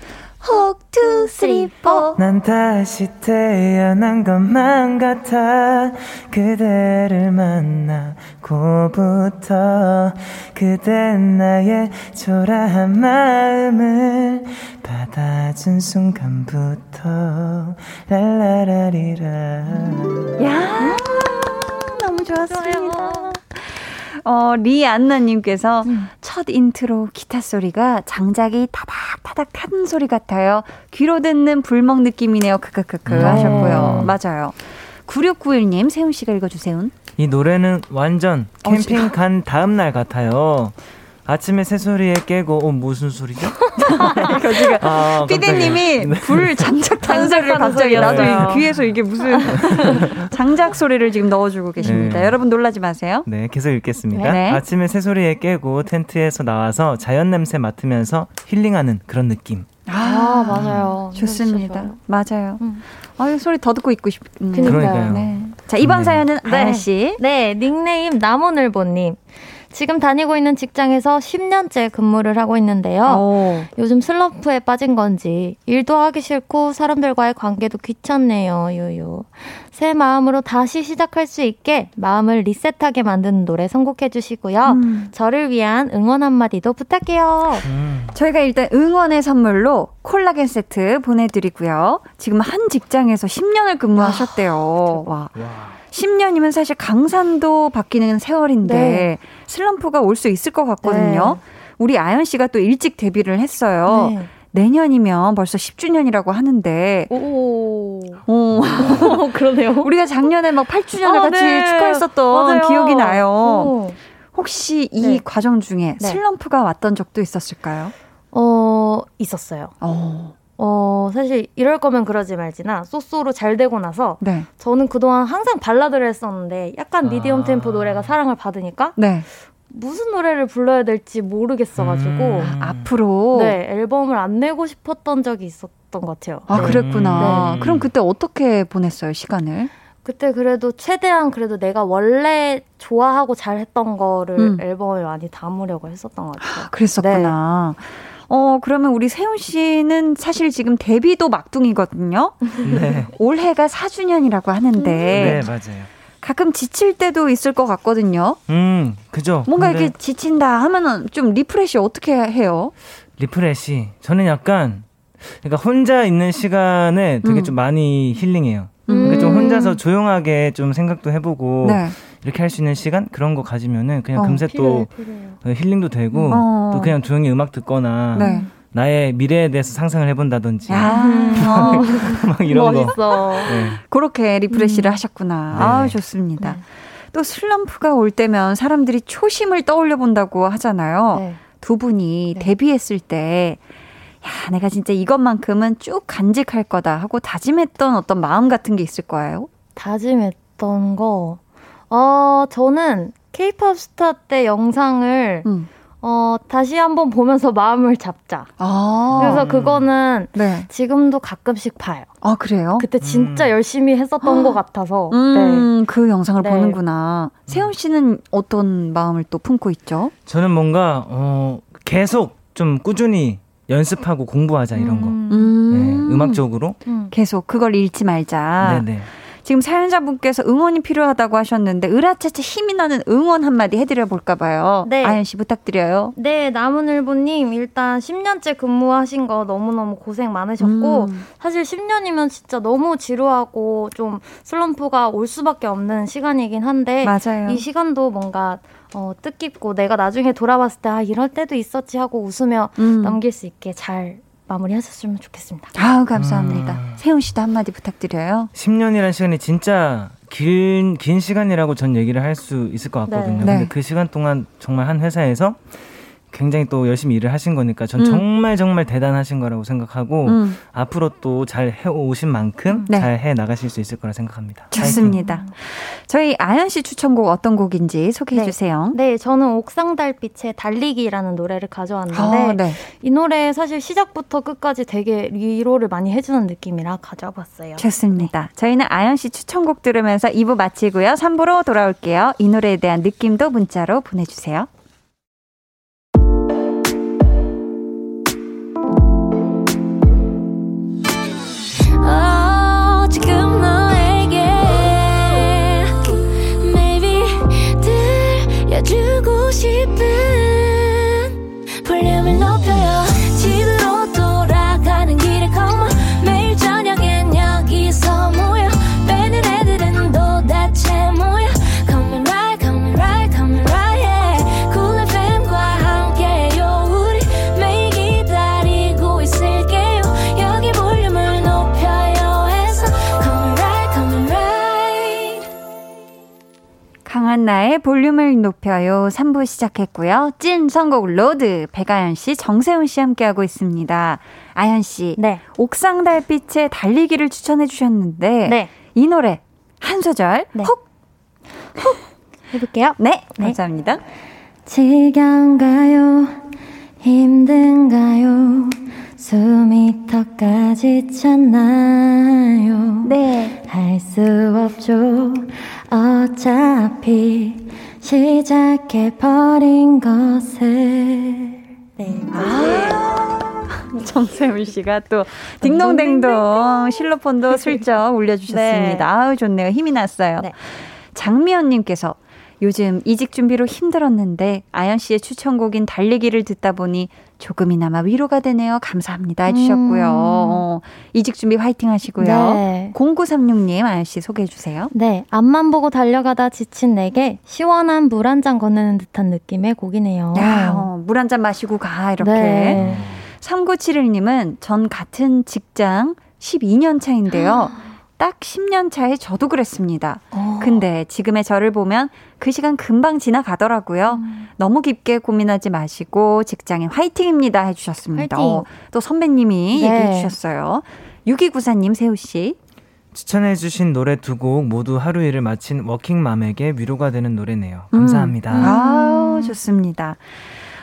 혹, two, three, four. 난 다시 태어난 것만 같아. 그대를 만나고부터. 그댄 나의 초라한 마음을 받아준 순간부터. 랄라라리라. 야, 너무 좋았습니다. 어, 리안나님께서 음. 첫 인트로 기타 소리가 장작이 타닥타닥 타는 소리 같아요. 귀로 듣는 불멍 느낌이네요. 크크크크 음. 하셨고요. 맞아요. 9691님, 세훈 씨가 읽어주세요. 이 노래는 완전 어, 캠핑 어, 간 다음 날 같아요. 아침에 새소리에 깨고 어 무슨 소리죠? 지금 아, 피디님이 네. 불 장작 타는 소리를 갑자기 나도 네. 귀에서 이게 무슨 장작 소리를 지금 넣어주고 계십니다. 네. 여러분 놀라지 마세요. 네, 계속 읽겠습니다. 네. 아침에 새소리에 깨고 텐트에서 나와서 자연 냄새 맡으면서 힐링하는 그런 느낌. 아, 아 맞아요. 좋습니다. 맞아요. 음. 아유 소리 더 듣고 있고 싶네요. 그러니까요. 네. 자 이번 사연은 아야 씨. 네, 닉네임 나무늘보님. 지금 다니고 있는 직장에서 10년째 근무를 하고 있는데요. 오. 요즘 슬럼프에 빠진 건지 일도 하기 싫고 사람들과의 관계도 귀찮네요. 유유. 새 마음으로 다시 시작할 수 있게 마음을 리셋하게 만드는 노래 선곡해 주시고요. 음. 저를 위한 응원 한마디도 부탁해요. 음. 저희가 일단 응원의 선물로 콜라겐 세트 보내드리고요. 지금 한 직장에서 10년을 근무하셨대요. 와. 와. 10년이면 사실 강산도 바뀌는 세월인데 네. 슬럼프가 올 수 있을 것 같거든요. 네. 우리 아연 씨가 또 일찍 데뷔를 했어요. 네. 내년이면 벌써 10주년이라고 하는데. 오. 오. 그러네요. 우리가 작년에 막 8주년을 아, 같이 네. 축하했었던 맞아요. 기억이 나요. 오. 혹시 이 네. 과정 중에 네. 슬럼프가 왔던 적도 있었을까요? 어, 있었어요. 어. 어, 사실 이럴 거면 그러지 말지나 소소로 잘 되고 나서 네. 저는 그동안 항상 발라드를 했었는데 약간 미디엄 아. 템포 노래가 사랑을 받으니까 네. 무슨 노래를 불러야 될지 모르겠어가지고 음. 앞으로 네 앨범을 안 내고 싶었던 적이 있었던 것 같아요. 아 네. 그랬구나. 네. 그럼 그때 어떻게 보냈어요 시간을? 그때 그래도 최대한 그래도 내가 원래 좋아하고 잘했던 거를 음. 앨범에 많이 담으려고 했었던 것 같아요. 그랬었구나. 네. 어, 그러면 우리 세운 씨는 사실 지금 데뷔도 막둥이거든요. 네. 올해가 4주년이라고 하는데. 음. 네, 맞아요. 가끔 지칠 때도 있을 것 같거든요. 음, 그죠. 뭔가 이렇게 지친다 하면은 좀 refresh 어떻게 해요? Refresh. 저는 약간, 그러니까 혼자 있는 시간에 되게 음. 좀 많이 힐링해요. 음. 그러니까 좀 혼자서 조용하게 좀 생각도 해보고 네. 이렇게 할 수 있는 시간 그런 거 가지면은 그냥 어, 금세 필요해요, 또 필요해요. 어, 힐링도 되고 어. 또 그냥 조용히 음악 듣거나 네. 나의 미래에 대해서 상상을 해본다든지 아, 어, 막 이런 거. 멋있어. 네. 그렇게 refresh를 하셨구나. 네. 아, 좋습니다. 네. 또 슬럼프가 올 때면 사람들이 초심을 떠올려 본다고 하잖아요. 네. 두 분이 네. 데뷔했을 때, 야, 내가 진짜 이것만큼은 쭉 간직할 거다 하고 다짐했던 어떤 마음 같은 게 있을 거예요? 다짐했던 거. 어, 저는 케이팝 스타 때 영상을 음. 어, 다시 한번 보면서 마음을 잡자. 아. 그래서 그거는 네. 지금도 가끔씩 봐요. 아, 그래요? 그때 진짜 음. 열심히 했었던 것 같아서. 네. 음, 그 영상을 네. 보는구나. 세훈 씨는 어떤 마음을 또 품고 있죠? 저는 뭔가 어, 계속 좀 꾸준히 연습하고 공부하자 이런 거. 음. 음. 네, 음악적으로. 음. 계속 그걸 잃지 말자. 네네. 지금 사연자분께서 응원이 필요하다고 하셨는데 으라차차 힘이 나는 응원 한마디 해드려 볼까 봐요. 네. 아연 씨 부탁드려요. 네, 남은일보님 일단 10년째 근무하신 거 너무너무 고생 많으셨고 음. 사실 10년이면 진짜 너무 지루하고 좀 슬럼프가 올 수밖에 없는 시간이긴 한데 맞아요. 이 시간도 뭔가 어, 뜻깊고 내가 나중에 돌아봤을 때 아, 이럴 때도 있었지 하고 웃으며 음. 넘길 수 있게 잘 마무리하셨으면 좋겠습니다. 아우 감사합니다. 음. 세훈 씨도 한마디 부탁드려요. 10년이라는 시간이 진짜 긴, 긴 시간이라고 전 얘기를 할 수 있을 것 같거든요. 네. 근데 네. 그 시간 동안 정말 한 회사에서 굉장히 또 열심히 일을 하신 거니까 전 음. 정말 정말 대단하신 거라고 생각하고 음, 앞으로 또 잘 해오신 만큼 네. 잘해 나가실 수 있을 거라 생각합니다. 좋습니다. 저희 아연 씨 추천곡 어떤 곡인지 소개해 네. 주세요. 네, 저는 옥상 달빛의 달리기라는 노래를 가져왔는데 아, 네. 이 노래 사실 시작부터 끝까지 되게 위로를 많이 해주는 느낌이라 가져와봤어요. 좋습니다. 저희는 아연 씨 추천곡 들으면서 2부 마치고요. 3부로 돌아올게요. 이 노래에 대한 느낌도 문자로 보내주세요. 강한나의 볼륨을 높여요. 3부 시작했고요. 찐 선곡 로드 백아연 씨, 정세운 씨 함께하고 있습니다. 아연 씨, 네. 옥상달빛의 달리기를 추천해 주셨는데 네. 이 노래 한 소절 네. 훅 해볼게요. 네, 네. 감사합니다. 지겨운가요? 힘든가요? 숨이 턱까지 찼나요? 네. 할 수 없죠. 어차피 시작해버린 것을. 네. 정세훈 씨가 또 딩동댕동 실로폰도 슬쩍 울려주셨습니다. 네. 아우 좋네요. 힘이 났어요. 네. 장미연님께서 요즘 이직 준비로 힘들었는데 아연 씨의 추천곡인 달리기를 듣다 보니 조금이나마 위로가 되네요. 감사합니다 해주셨고요. 음. 어, 이직 준비 화이팅 하시고요. 네. 0936님 아연 씨 소개해 주세요. 네, 앞만 보고 달려가다 지친 내게 시원한 물 한 잔 건네는 듯한 느낌의 곡이네요. 어, 물한 잔 마시고 가 이렇게. 네. 3971님은 전 같은 직장 12년 차인데요. 딱 10년 차에 저도 그랬습니다. 어. 근데 지금의 저를 보면 그 시간 금방 지나가더라고요. 음. 너무 깊게 고민하지 마시고 직장에 화이팅입니다 해주셨습니다. 화이팅! 어, 또 선배님이 네. 얘기해 주셨어요. 6294님 세우씨. 추천해주신 노래 두 곡 모두 하루 일을 마친 워킹맘에게 위로가 되는 노래네요. 감사합니다. 음. 아우 좋습니다.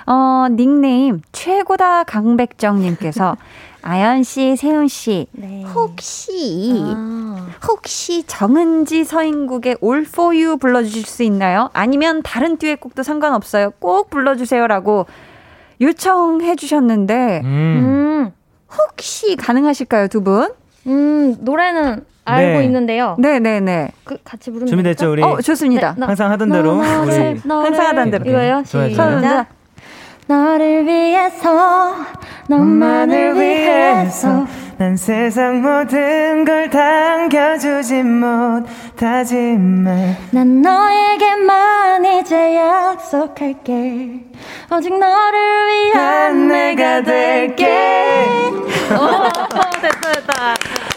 어, 닉네임 최고다 강백정님께서 아연 씨, 세훈 씨 네. 혹시 아. 혹시 정은지 서인국의 All For You 불러주실 수 있나요? 아니면 다른 듀엣곡도 상관없어요. 꼭 불러주세요라고 요청해 주셨는데 음. 음, 혹시 가능하실까요, 두 분? 음, 노래는 알고 네. 있는데요. 네네네. 그 같이 부르면 준비됐죠, 우리? 어, 좋습니다. 네, 나- 항상 하던 대로 우리 항상 하던 대로. 좋아요, 시작. 너를 위해서 너만을 위해서 난 세상 모든 걸 당겨주지 못하지만 난 너에게만 이제 약속할게 오직 너를 위한 내가 될게 됐다, 됐다.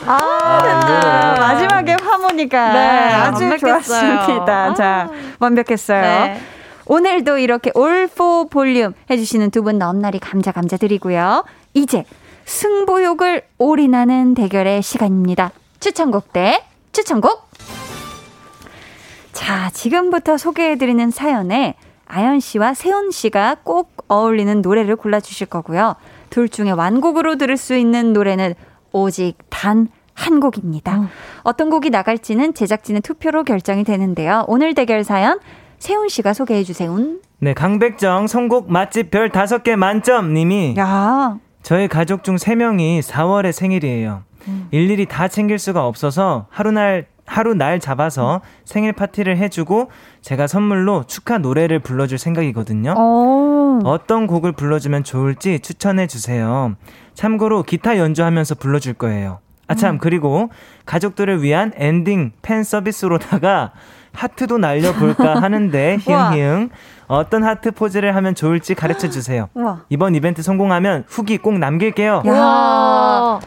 아, 됐다. 마지막에 하모니가 네, 아주 완벽했어요. 좋았습니다. 자, 완벽했어요. 네. 오늘도 이렇게 올포 볼륨 해주시는 두 분 넘나리 감자 감자 드리고요. 이제 승부욕을 올인하는 대결의 시간입니다. 추천곡 대 추천곡. 자, 지금부터 소개해드리는 사연에 아연 씨와 세훈 씨가 꼭 어울리는 노래를 골라주실 거고요. 둘 중에 완곡으로 들을 수 있는 노래는 오직 단 한 곡입니다. 어떤 곡이 나갈지는 제작진의 투표로 결정이 되는데요. 오늘 대결 사연 세훈 씨가 소개해 주세요. 네, 강백정 선곡 맛집 별 다섯 개 만점 님이 야, 저희 가족 중 세명이 4월에 생일이에요. 일일이 다 챙길 수가 없어서 하루 날 하루 날 잡아서 생일 파티를 해주고 제가 선물로 축하 노래를 불러줄 생각이거든요. 어, 어떤 곡을 불러주면 좋을지 추천해 주세요. 참고로 기타 연주하면서 불러줄 거예요. 아, 참, 그리고 가족들을 위한 엔딩 팬 서비스로다가 하트도 날려볼까 하는데. 히응히응. 어떤 하트 포즈를 하면 좋을지 가르쳐 주세요. 이번 이벤트 성공하면 후기 꼭 남길게요. 야.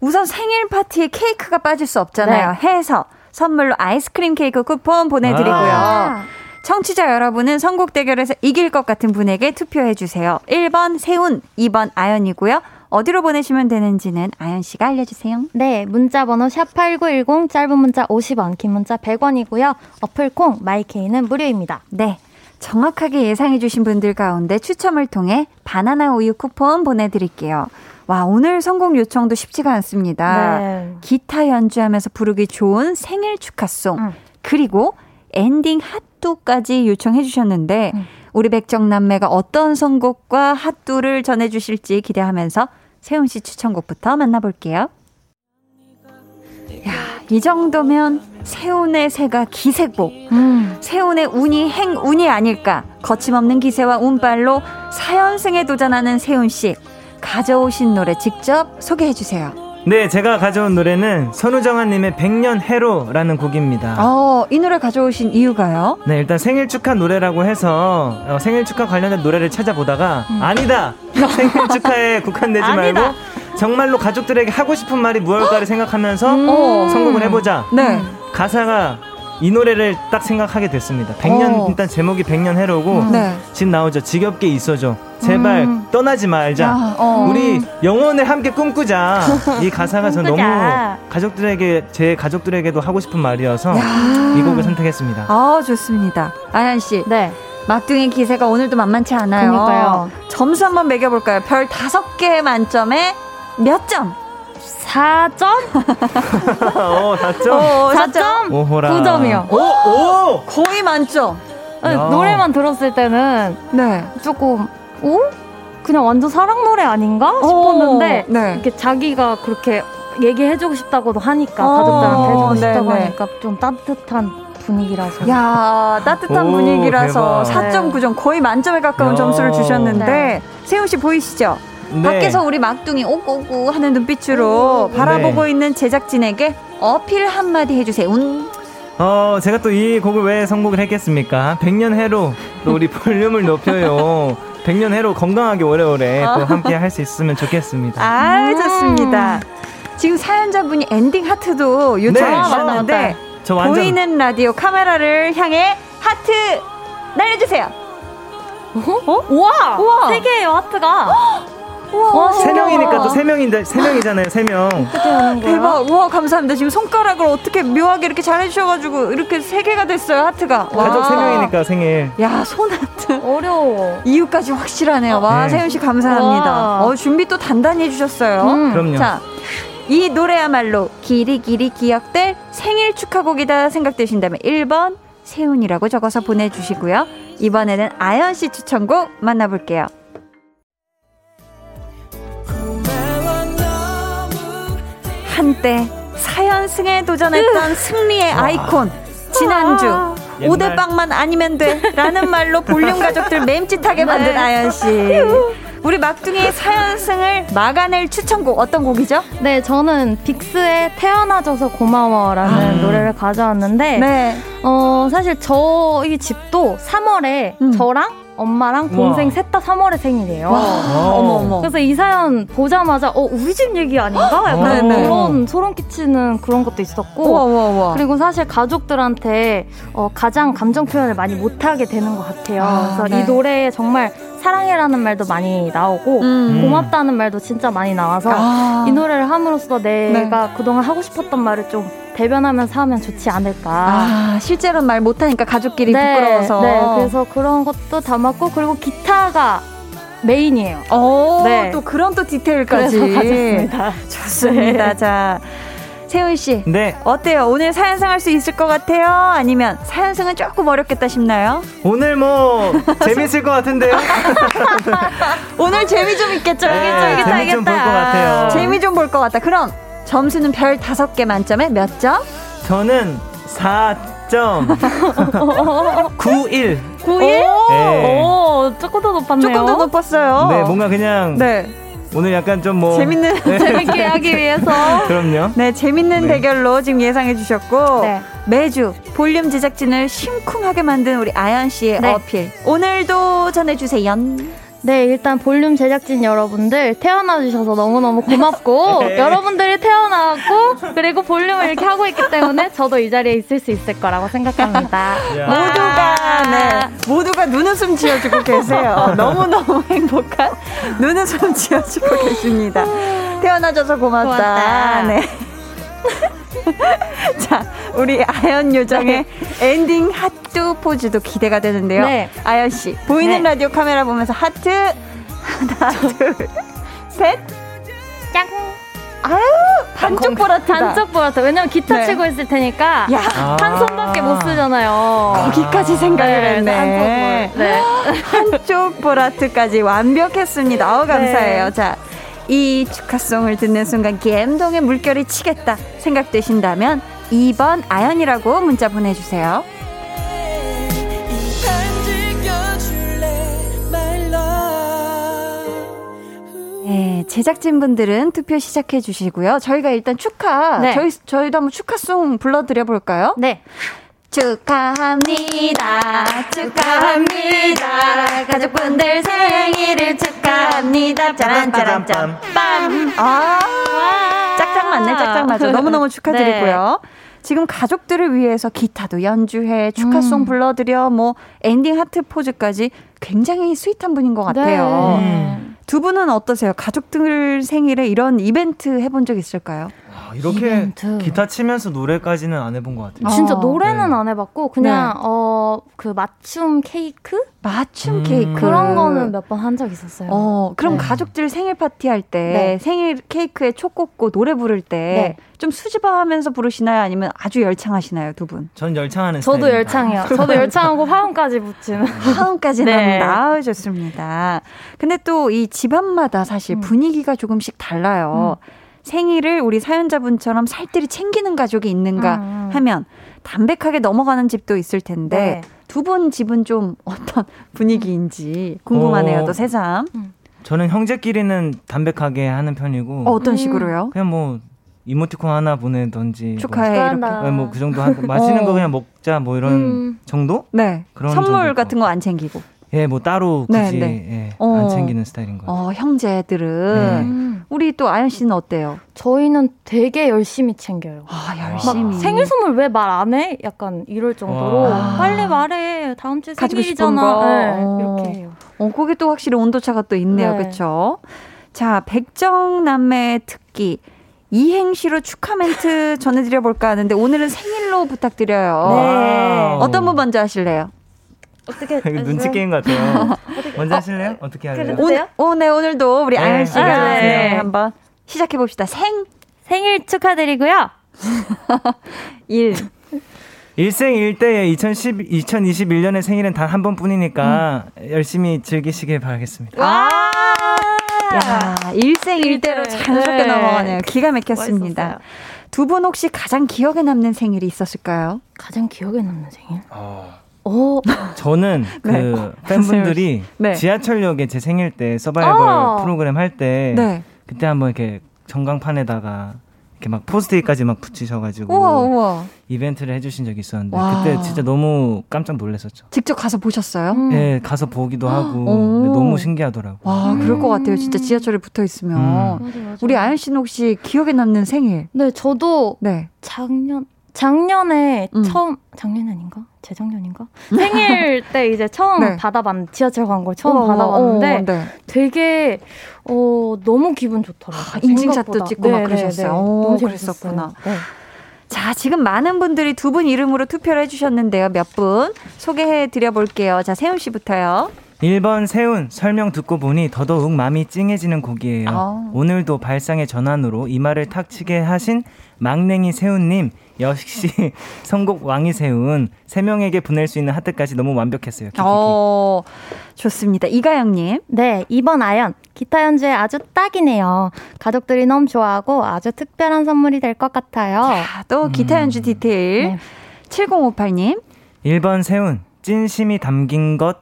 우선 생일 파티에 케이크가 빠질 수 없잖아요. 해서 선물로 아이스크림 케이크 쿠폰 보내드리고요. 아. 청취자 여러분은 선곡 대결에서 이길 것 같은 분에게 투표해 주세요. 1번 세훈, 2번 아연이고요. 어디로 보내시면 되는지는 아연 씨가 알려주세요. 네, 문자 번호 샵8910 짧은 문자 50원, 긴 문자 100원이고요. 어플 콩 마이케이는 무료입니다. 네. 정확하게 예상해 주신 분들 가운데 추첨을 통해 바나나 우유 쿠폰 보내 드릴게요. 와, 오늘 선곡 요청도 쉽지가 않습니다. 네. 기타 연주하면서 부르기 좋은 생일 축하송. 응. 그리고 엔딩 하트까지 요청해 주셨는데, 응. 우리 배정남매가 어떤 선곡과 하트를 전해 주실지 기대하면서 세훈 씨 추천곡부터 만나볼게요. 야, 이 정도면 세훈의 새가 기색복. 음. 세훈의 운이 행운이 아닐까. 거침없는 기세와 운빨로 사연승에 도전하는 세훈 씨. 가져오신 노래 직접 소개해 주세요. 네, 제가 가져온 노래는 선우정아님의 백년 해로라는 곡입니다. 어, 이 노래 가져오신 이유가요? 네, 일단 생일 축하 노래라고 해서 어, 생일 축하 관련된 노래를 찾아보다가 아니다 생일 축하에 국한되지. 말고 정말로 가족들에게 하고 싶은 말이 무엇일까를 생각하면서 음. 성공을 해보자. 네. 가사가 이 노래를 딱 생각하게 됐습니다. 백년 어. 일단 제목이 백년 해로고 네. 집 나오죠. 지겹게 있어줘. 제발 음. 떠나지 말자. 아, 어. 우리 영원을 함께 꿈꾸자. 이 가사가 저 너무. 가족들에게 제 가족들에게도 하고 싶은 말이어서 이 곡을 선택했습니다. 아, 좋습니다. 아연 씨. 네. 막둥이 기세가 오늘도 만만치 않아요. 그러니까요. 점수 한번 매겨볼까요? 별 다섯 개 만점에 몇 점? 4점? 어, 맞죠? 어, 4점? 오호라. 9점이요. 오, 오! 거의 만점. 야. 노래만 들었을 때는 네. 조금, 오? 그냥 완전 사랑 노래 아닌가? 싶었는데, 어, 네. 이렇게 자기가 그렇게 얘기해주고 싶다고도 하니까, 어, 가족들한테 해주고 네, 싶다고 네. 하니까 좀 따뜻한 분위기라서. 야 따뜻한 오, 분위기라서 대박. 4.9점 거의 만점에 가까운 야. 점수를 주셨는데 네. 세훈 씨 보이시죠? 네. 밖에서 우리 막둥이 오고오고 하는 눈빛으로 바라보고 네. 있는 제작진에게 어필 한마디 해주세요. 운. 어, 제가 또 이 곡을 왜 선곡을 했겠습니까? 백년 해로 또 우리 볼륨을 높여요. 백년 해로 건강하게 오래오래 또 함께 할 수 있으면 좋겠습니다. 아 좋습니다. 지금 사연자분이 엔딩 하트도 네. 요청해 아, 저 완전 보이는 라디오 카메라를 향해 하트 날려주세요. 우와! 우와! 세 개예요, 하트가. 우와, 세 명이니까 또 세 명인데 세 명이잖아요. 세 명. 대박. 우와, 감사합니다. 지금 손가락을 어떻게 묘하게 이렇게 잘해주셔가지고 이렇게 세 개가 됐어요, 하트가. 와. 가족 세 명이니까 생일. 야, 손 하트. 어려워. 이유까지 확실하네요. 와, 네. 세윤 씨 감사합니다. 와. 어, 준비 또 단단히 해주셨어요. 음. 그럼요. 자, 이 노래야말로 길이 길이 기억될 생일 축하곡이다 생각되신다면 1번 세훈이라고 적어서 보내주시고요. 이번에는 아연 씨 추천곡 만나볼게요. 한때 사연승에 도전했던 승리의 아이콘 지난주 옛날. 오대빵만 아니면 돼 라는 말로 볼륨 가족들 맴짓하게 만든 아연 씨 우리 막둥이의 사연승을 막아낼 추천곡 어떤 곡이죠? 네, 저는 빅스의 태어나줘서 고마워라는 노래를 가져왔는데, 네. 어, 사실 저희 집도 3월에 음. 저랑 엄마랑 동생 셋 다 3월에 생일이에요. 어머 어머. 그래서 이 사연 보자마자 어 우리 집 얘기 아닌가? 약간 네네. 그런 소름 끼치는 그런 것도 있었고 우와 우와 우와. 그리고 사실 가족들한테 어, 가장 감정 표현을 많이 못하게 되는 것 같아요. 아, 그래서 네. 이 노래에 정말 사랑해라는 말도 많이 나오고 음. 고맙다는 말도 진짜 많이 나와서 아. 이 노래를 함으로써 내가 그동안 하고 싶었던 말을 좀 대변하면서 하면 좋지 않을까. 아, 실제로는 말 못하니까 가족끼리 네, 부끄러워서. 네, 그래서 그런 것도 담았고 그리고 기타가 메인이에요. 오, 네. 또 그런 또 디테일까지. 가졌습니다. 좋습니다. 자, 세훈 씨. 네, 어때요? 오늘 사연승 할수 있을 것 같아요? 아니면 사연승은 조금 어렵겠다 싶나요? 오늘 뭐 재밌을 것 같은데요? 오늘 재미 좀 있겠죠? 네, 재미 좀 볼 것 같아요. 재미 좀 볼 것 같다. 그럼 점수는 별 다섯 개 만점에 몇 점? 저는 4.91. 9일? 네. 오, 조금 더 높았네요. 조금 더 높았어요. 네, 뭔가 그냥 네. 오늘 약간 좀 뭐 재밌는 재밌게 하기 위해서. 그럼요. 네, 재밌는 네. 대결로 지금 예상해 주셨고 네. 매주 볼륨 제작진을 심쿵하게 만든 우리 아연 씨의 네. 어필. 오늘도 전해 주세요. 네, 일단 볼륨 제작진 여러분들 태어나 주셔서 너무너무 고맙고, 네. 여러분들이 태어나고, 그리고 볼륨을 이렇게 하고 있기 때문에 저도 이 자리에 있을 수 있을 거라고 생각합니다. 야. 모두가 네 모두가 눈웃음 지어주고 계세요. 너무 너무 행복한 눈웃음 지어주고 계십니다. 태어나줘서 고맙다. 고맙다. 네. 자, 우리 아연 요정의 엔딩 하트 포즈도 기대가 되는데요. 네. 아연 씨, 보이는 네. 라디오 카메라 보면서 하트 하나, 둘, 셋. 짱! 아유, 반쪽 볼하트다. 반쪽 볼하트. 왜냐면 기타 네. 치고 있을 테니까. 야, 한 손밖에 못 쓰잖아요. 거기까지 생각을 네, 했네. 한쪽 볼. 네. 한쪽 볼하트까지 완벽했습니다. 어 감사해요. 네. 자, 이 축하송을 듣는 순간 감동의 물결이 치겠다 생각되신다면 2번 아연이라고 문자 보내주세요. 네, 제작진분들은 투표 시작해 주시고요. 저희가 일단 축하, 네. 저희, 저희도 한번 축하송 불러드려 볼까요? 네. 축하합니다. 축하합니다. 가족분들 생일을 축하합니다. 짜란짜란짠. 빰. 아, 짝짝 맞네, 짝짝 맞아. 너무너무 축하드리고요. 지금 가족들을 위해서 기타도 연주해, 축하송 음. 불러드려, 뭐, 엔딩 하트 포즈까지 굉장히 sweet한 분인 것 같아요. 네. 두 분은 어떠세요? 가족들 생일에 이런 이벤트 해본 적 있을까요? 아, 이렇게 이벤트. 기타 치면서 노래까지는 안 해본 것 같아요. 진짜 어, 노래는 네. 안 해봤고, 그냥, 네. 어, 그 맞춤 케이크? 맞춤 음. 케이크. 그런 거는 몇 번 한 적 있었어요. 어, 그럼 네. 가족들 생일 파티 할때 네. 생일 케이크에 초 꽂고 노래 부를 때 네. 좀 수줍어하면서 부르시나요? 아니면 아주 열창하시나요, 두 분? 전 열창하는 저도 스타일입니다. 열창해요. 저도 열창하고 화음까지 붙이는. 화음까지 네. 나는 나아 좋습니다. 근데 또 이 집안마다 사실 음. 분위기가 조금씩 달라요. 생일을 우리 사연자분처럼 살뜰히 챙기는 가족이 있는가 음. 하면 담백하게 넘어가는 집도 있을 텐데 네. 두분 집은 좀 어떤 분위기인지 궁금하네요. 어. 또 새삼. 저는 형제끼리는 담백하게 하는 편이고 어, 어떤 음. 식으로요? 그냥 뭐 이모티콘 하나 보내던지 축하해 축하한다. 이렇게. 뭐그 정도 한 맛있는 어. 거 그냥 먹자 뭐 이런 음. 정도? 네. 그런 선물 정도일 같은 것거안 챙기고. 예, 뭐 따로 네, 굳이 네. 예, 어. 안 챙기는 스타일인 것 같아요. 어, 형제들은 음. 우리 또 아연 씨는 어때요? 저희는 되게 열심히 챙겨요. 아, 막 열심히. 생일 선물 왜 말 안 해? 약간 이럴 정도로 와. 빨리 말해. 다음 싶은 생일이잖아. 거. 네, 어. 이렇게 해요. 어, 그게 또 확실히 온도차가 또 있네요. 네. 그렇죠? 자, 백정남매 특기 이행시로 축하 멘트 전해드려 볼까 하는데 오늘은 생일로 부탁드려요. 네. 어떤 분 먼저 하실래요? 어떻게 눈치 게임 같아요. 먼저 하실래요? 어떻게 하세요? 오늘, 어때요? 오, 네, 오늘도 우리 네. 아연 씨가 아, 네. 네, 한번 시작해 봅시다. 생, 생일 축하드리고요. 일. 일생일대의 2010, 2021년의 생일은 단 한 번뿐이니까 음. 열심히 즐기시길 바라겠습니다. 아! 야, 일생일대로 일대. 자연스럽게 네. 넘어가네요. 기가 막혔습니다. 멋있었어요. 두분 혹시 가장 기억에 남는 생일이 있었을까요? 가장 기억에 남는 생일? 어, 오, 저는 그 네. 팬분들이 네. 지하철역에 제 생일 때 서바이벌 어. 프로그램 할때 네. 그때 한번 이렇게 전광판에다가 이렇게 막 포스트잇까지 막 붙이셔가지고 우와, 우와. 이벤트를 해주신 적이 있었는데 와. 그때 진짜 너무 깜짝 놀랐었죠. 직접 가서 보셨어요? 음. 예, 가서 보기도 하고 오. 근데 너무 신기하더라고요. 와, 그럴 것 같아요. 진짜 지하철에 붙어 있으면. 음. 맞아, 맞아. 우리 아연 씨는 혹시 기억에 남는 생일? 네, 저도 네. 작년 작년에 음. 처음 작년 아닌가? 재작년인가? 생일 때 이제 처음 네. 받아봤 지하철 광고 처음 우와, 받아봤는데 어, 네. 되게 어 너무 기분 좋더라고요. 아, 인증샷도. 찍고 막 네, 네, 그러셨어요. 네. 오, 너무 그랬었구나. 네. 자, 지금 많은 분들이 두 분 이름으로 투표를 해주셨는데요. 몇 분 소개해 드려 볼게요. 자, 세훈 씨부터요. 1번 세운 설명 듣고 보니 더더욱 마음이 찡해지는 곡이에요. 아. 오늘도 발상의 전환으로 이마를 탁 치게 하신 막냉이 세운님 역시 선곡 왕이 세운 세 명에게 보낼 수 있는 하트까지 너무 완벽했어요. 키키키. 어, 좋습니다. 이가영님. 네, 2번 아연. 기타 연주에 아주 딱이네요. 가족들이 너무 좋아하고 아주 특별한 선물이 될 것 같아요. 자, 또 기타 연주 디테일. 네. 7058님. 1번 세운 찐심이 담긴 것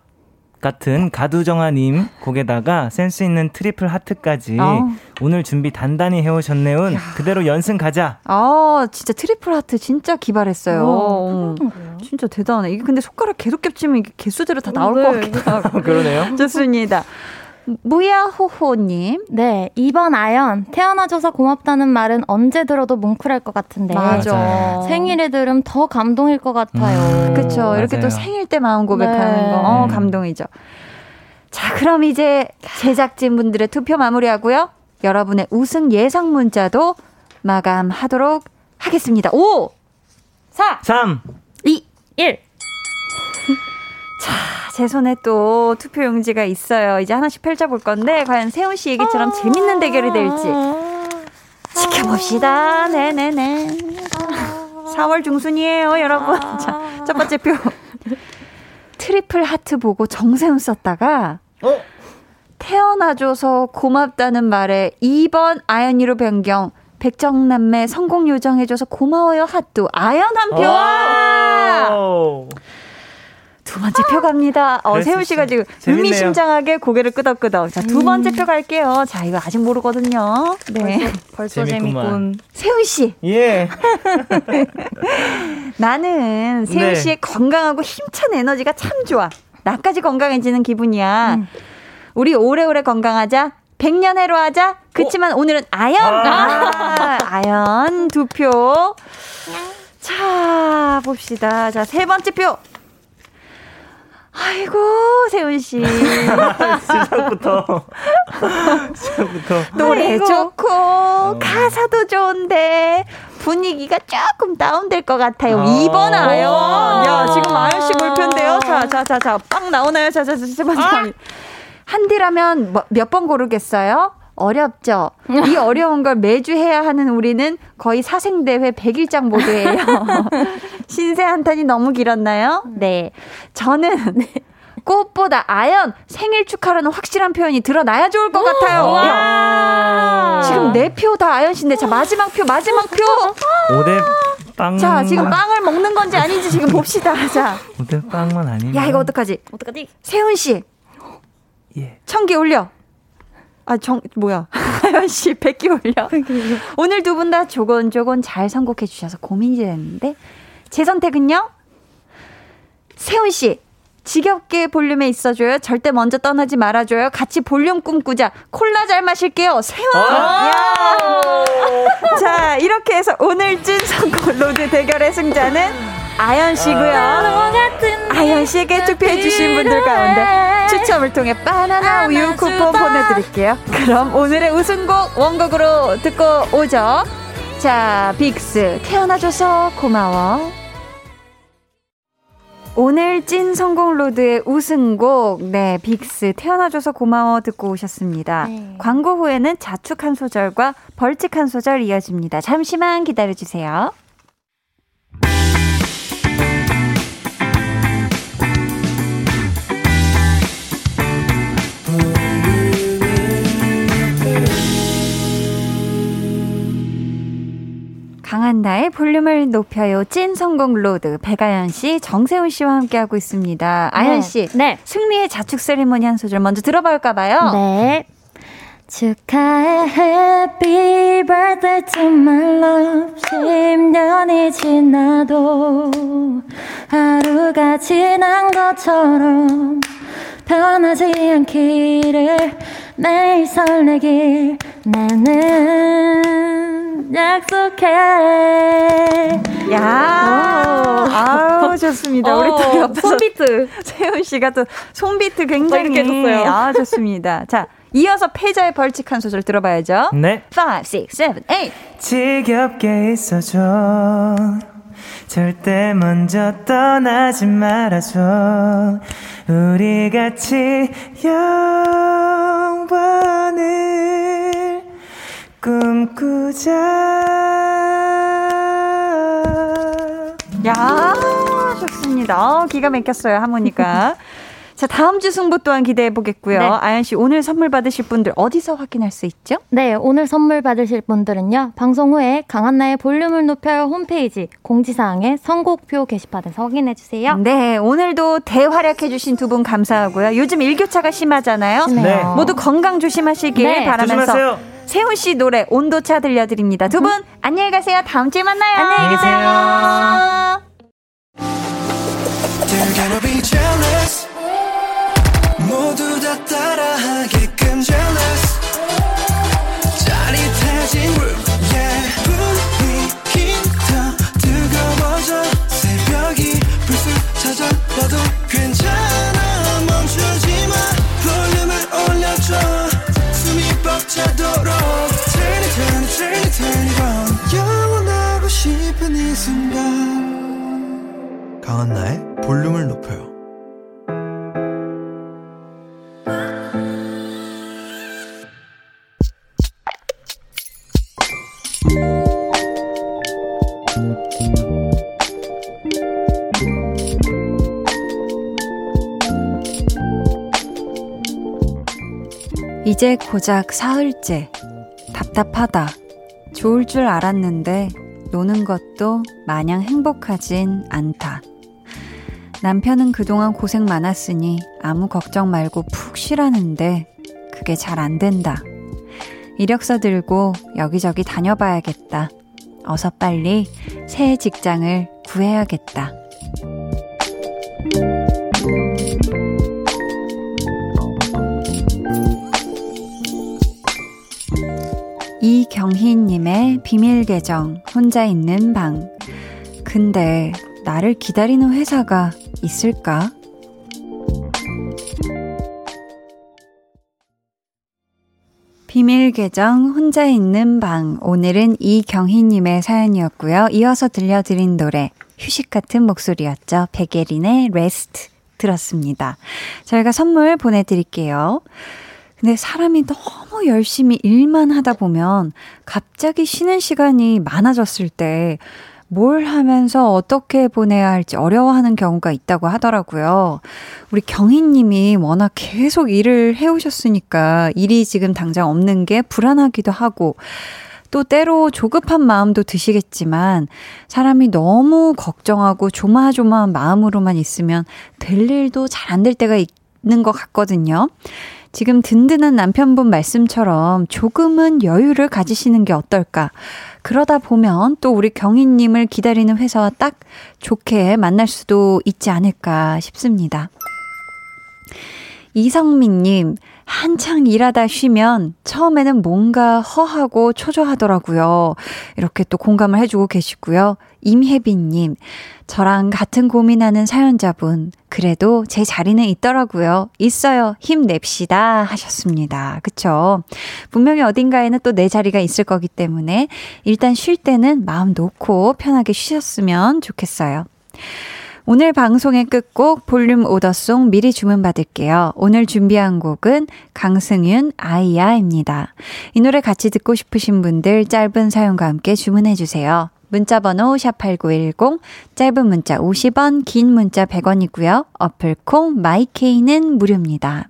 같은 가두정아님 곡에다가 센스 있는 트리플 하트까지 어. 오늘 준비 단단히 해오셨네운 그대로 연승 가자. 아, 진짜 트리플 하트 진짜 기발했어요. 와, 대단한 거예요. 진짜 대단해. 이게 근데 손가락 계속 겹치면 이게 개수대로 다 나올 네. 것 같기도 하고. 그러네요. 좋습니다. 무야호호님. 네, 2번 아연. 태어나줘서 고맙다는 말은 언제 들어도 뭉클할 것 같은데. 맞아. 생일에 들으면 더 감동일 것 같아요. 음. 그쵸. 이렇게. 또 생일 때 마음 고백하는 네. 거. 어, 음. 감동이죠. 자, 그럼 이제 제작진 분들의 투표 마무리하고요. 여러분의 우승 예상 문자도 마감하도록 하겠습니다. 5, 4, 3. 2, 1. 제 손에 또 투표 용지가 있어요. 이제 하나씩 펼쳐볼 건데, 과연 세훈 씨 얘기처럼 재밌는 대결이 될지 지켜봅시다. 네네네. 4월 중순이에요, 여러분. 자, 첫 번째 표. 트리플 하트 보고 정세훈 썼다가, 태어나줘서 고맙다는 말에 2번 아연이로 변경. 백정남매 성공 요정해줘서 고마워요 하트 아연 한 표. 오. 두 번째 표 갑니다. 어, 세훈 씨가. 지금 재밌네요. 의미심장하게 고개를 끄덕끄덕. 자, 두 번째 표 갈게요. 자, 이거 아직 모르거든요. 네. 벌써 재밌구만. 재밌군. 세훈 씨, 예. 나는 세훈 네. 씨의 건강하고 힘찬 에너지가 참 좋아. 나까지 건강해지는 기분이야. 우리 오래오래 건강하자. 100년 해로 하자. 그치만 오늘은 아연. 아, 아연 두 표. 자, 봅시다. 자, 세 번째 표. 아이고, 세훈 씨. 시작부터. 시작부터. 노래 아이고. 좋고 가사도 좋은데 분위기가 조금 다운될 것 같아요. 어. 2번 아연. 오. 야 지금 아연 씨 몰표인데요. 자자자자 빵 나오나요? 자자자 세 번째 한디라면 뭐, 몇번 고르겠어요? 어렵죠. 이 어려운 걸 매주 해야 하는 우리는 거의 사생대회 100일장 모드예요. 신세 한탄이 너무 길었나요? 네. 저는 꽃보다 아연 생일 축하라는 확실한 표현이 드러나야 좋을 것 같아요. 야, 지금 네 표 다 아연 씨인데 자 마지막 표 마지막 표. 5대 빵. 자 지금 빵을 먹는 건지 아닌지 지금 봅시다. 자, 5대 빵만 아니면. 야 이거 어떡하지? 어떡하지? 세훈 씨 예. 청기 올려. 아, 정, 뭐야. 하연 씨, 백기 올려. 오늘 두 분 다 조곤조곤 잘 선곡해 주셔서 고민이 됐는데, 제 선택은요? 세훈 씨, 지겹게 볼륨에 있어줘요. 절대 먼저 떠나지 말아줘요. 같이 볼륨 꿈꾸자. 콜라 잘 마실게요. 세훈! 야! 자, 이렇게 해서 오늘 찐 선곡 로드 대결의 승자는 아연 씨고요. 아연 씨에게 투표해 주신 분들 가운데 추첨을 통해 바나나 우유 쿠폰 보내드릴게요. 그럼 오늘의 우승곡 원곡으로 듣고 오죠. 자, 빅스 태어나줘서 고마워. 오늘 찐 선곡 로드의 우승곡, 네, 빅스 태어나줘서 고마워 듣고 오셨습니다. 네. 광고 후에는 자축 한 소절과 벌칙 한 소절 이어집니다. 잠시만 기다려주세요. 강한나의 볼륨을 높여요. 찐 선곡 로드. 배아연 씨, 정세훈 씨와 함께하고 있습니다. 아연 씨. 네. 승리의 자축 세리머니 한 소절 먼저 들어볼까봐요. 네. 축하해 happy birthday to my love 10년이 지나도 하루가 지난 것처럼 변하지 않기를 매일 설레길 나는 약속해 야, 아우 좋습니다. 우리 또 어, 옆에서 손비트. 세훈 씨가 또 손비트 굉장히 해줬어요. 아 좋습니다. 자, 이어서 패자의 벌칙 한 소절 들어봐야죠. 네. 5, 6, 7, 8. 지겹게 있어줘. 절대 먼저 떠나지 말아줘. 우리 같이 영원을 꿈꾸자. 야, 좋습니다. 어, 기가 막혔어요, 하모니까. 자, 다음 주 승부 또한 기대해 보겠고요. 네. 아연 씨, 오늘 선물 받으실 분들 어디서 확인할 수 있죠? 네, 오늘 선물 받으실 분들은요. 방송 후에 강한나의 볼륨을 높여요 홈페이지 공지사항의 선곡표 게시판에서 확인해 주세요. 네, 오늘도 대활약해 주신 두 분 감사하고요. 요즘 일교차가 심하잖아요. 심해요. 네. 모두 건강 조심하시길 네. 바라면서 조심하세요. 세훈 씨 노래 온도차 들려드립니다. 두 분 안녕히 가세요. 다음 주에 만나요. 안녕히 계세요. 강한나의 볼륨을 높여요. 이제 고작 사흘째. 답답하다. 좋을 줄 알았는데 노는 것도 마냥 행복하진 않다. 남편은 그동안 고생 많았으니 아무 걱정 말고 푹 쉬라는데 그게 잘 안 된다. 이력서 들고 여기저기 다녀봐야겠다. 어서 빨리 새 직장을 구해야겠다. 이경희님의 비밀 계정, 혼자 있는 방. 근데 나를 기다리는 회사가 있을까? 비밀 계정 혼자 있는 방 오늘은 이경희님의 사연이었고요. 이어서 들려드린 노래 휴식 같은 목소리였죠. 백예린의 레스트 들었습니다. 저희가 선물 보내드릴게요. 근데 사람이 너무 열심히 일만 하다 보면 갑자기 쉬는 시간이 많아졌을 때 뭘 하면서 어떻게 보내야 할지 어려워하는 경우가 있다고 하더라고요. 우리 경희님이 워낙 계속 일을 해오셨으니까 일이 지금 당장 없는 게 불안하기도 하고 또 때로 조급한 마음도 드시겠지만 사람이 너무 걱정하고 조마조마한 마음으로만 있으면 될 일도 잘 안 될 때가 있는 것 같거든요. 지금 든든한 남편분 말씀처럼 조금은 여유를 가지시는 게 어떨까. 그러다 보면 또 우리 경희님을 기다리는 회사와 딱 좋게 만날 수도 있지 않을까 싶습니다. 이성민님, 한창 일하다 쉬면 처음에는 뭔가 허하고 초조하더라고요. 이렇게 또 공감을 해주고 계시고요. 임혜빈님, 저랑 같은 고민하는 사연자분, 그래도 제 자리는 있더라고요. 있어요. 힘냅시다. 하셨습니다. 그쵸? 분명히 어딘가에는 또 내 자리가 있을 거기 때문에 일단 쉴 때는 마음 놓고 편하게 쉬셨으면 좋겠어요. 오늘 방송의 끝곡 볼륨 오더송 미리 주문받을게요. 오늘 준비한 곡은 강승윤 아이야입니다. 이 노래 같이 듣고 싶으신 분들 짧은 사연과 함께 주문해주세요. 문자번호 샵8910, 짧은 문자 50원, 긴 문자 100원이고요. 어플콩, 마이케이는 무료입니다.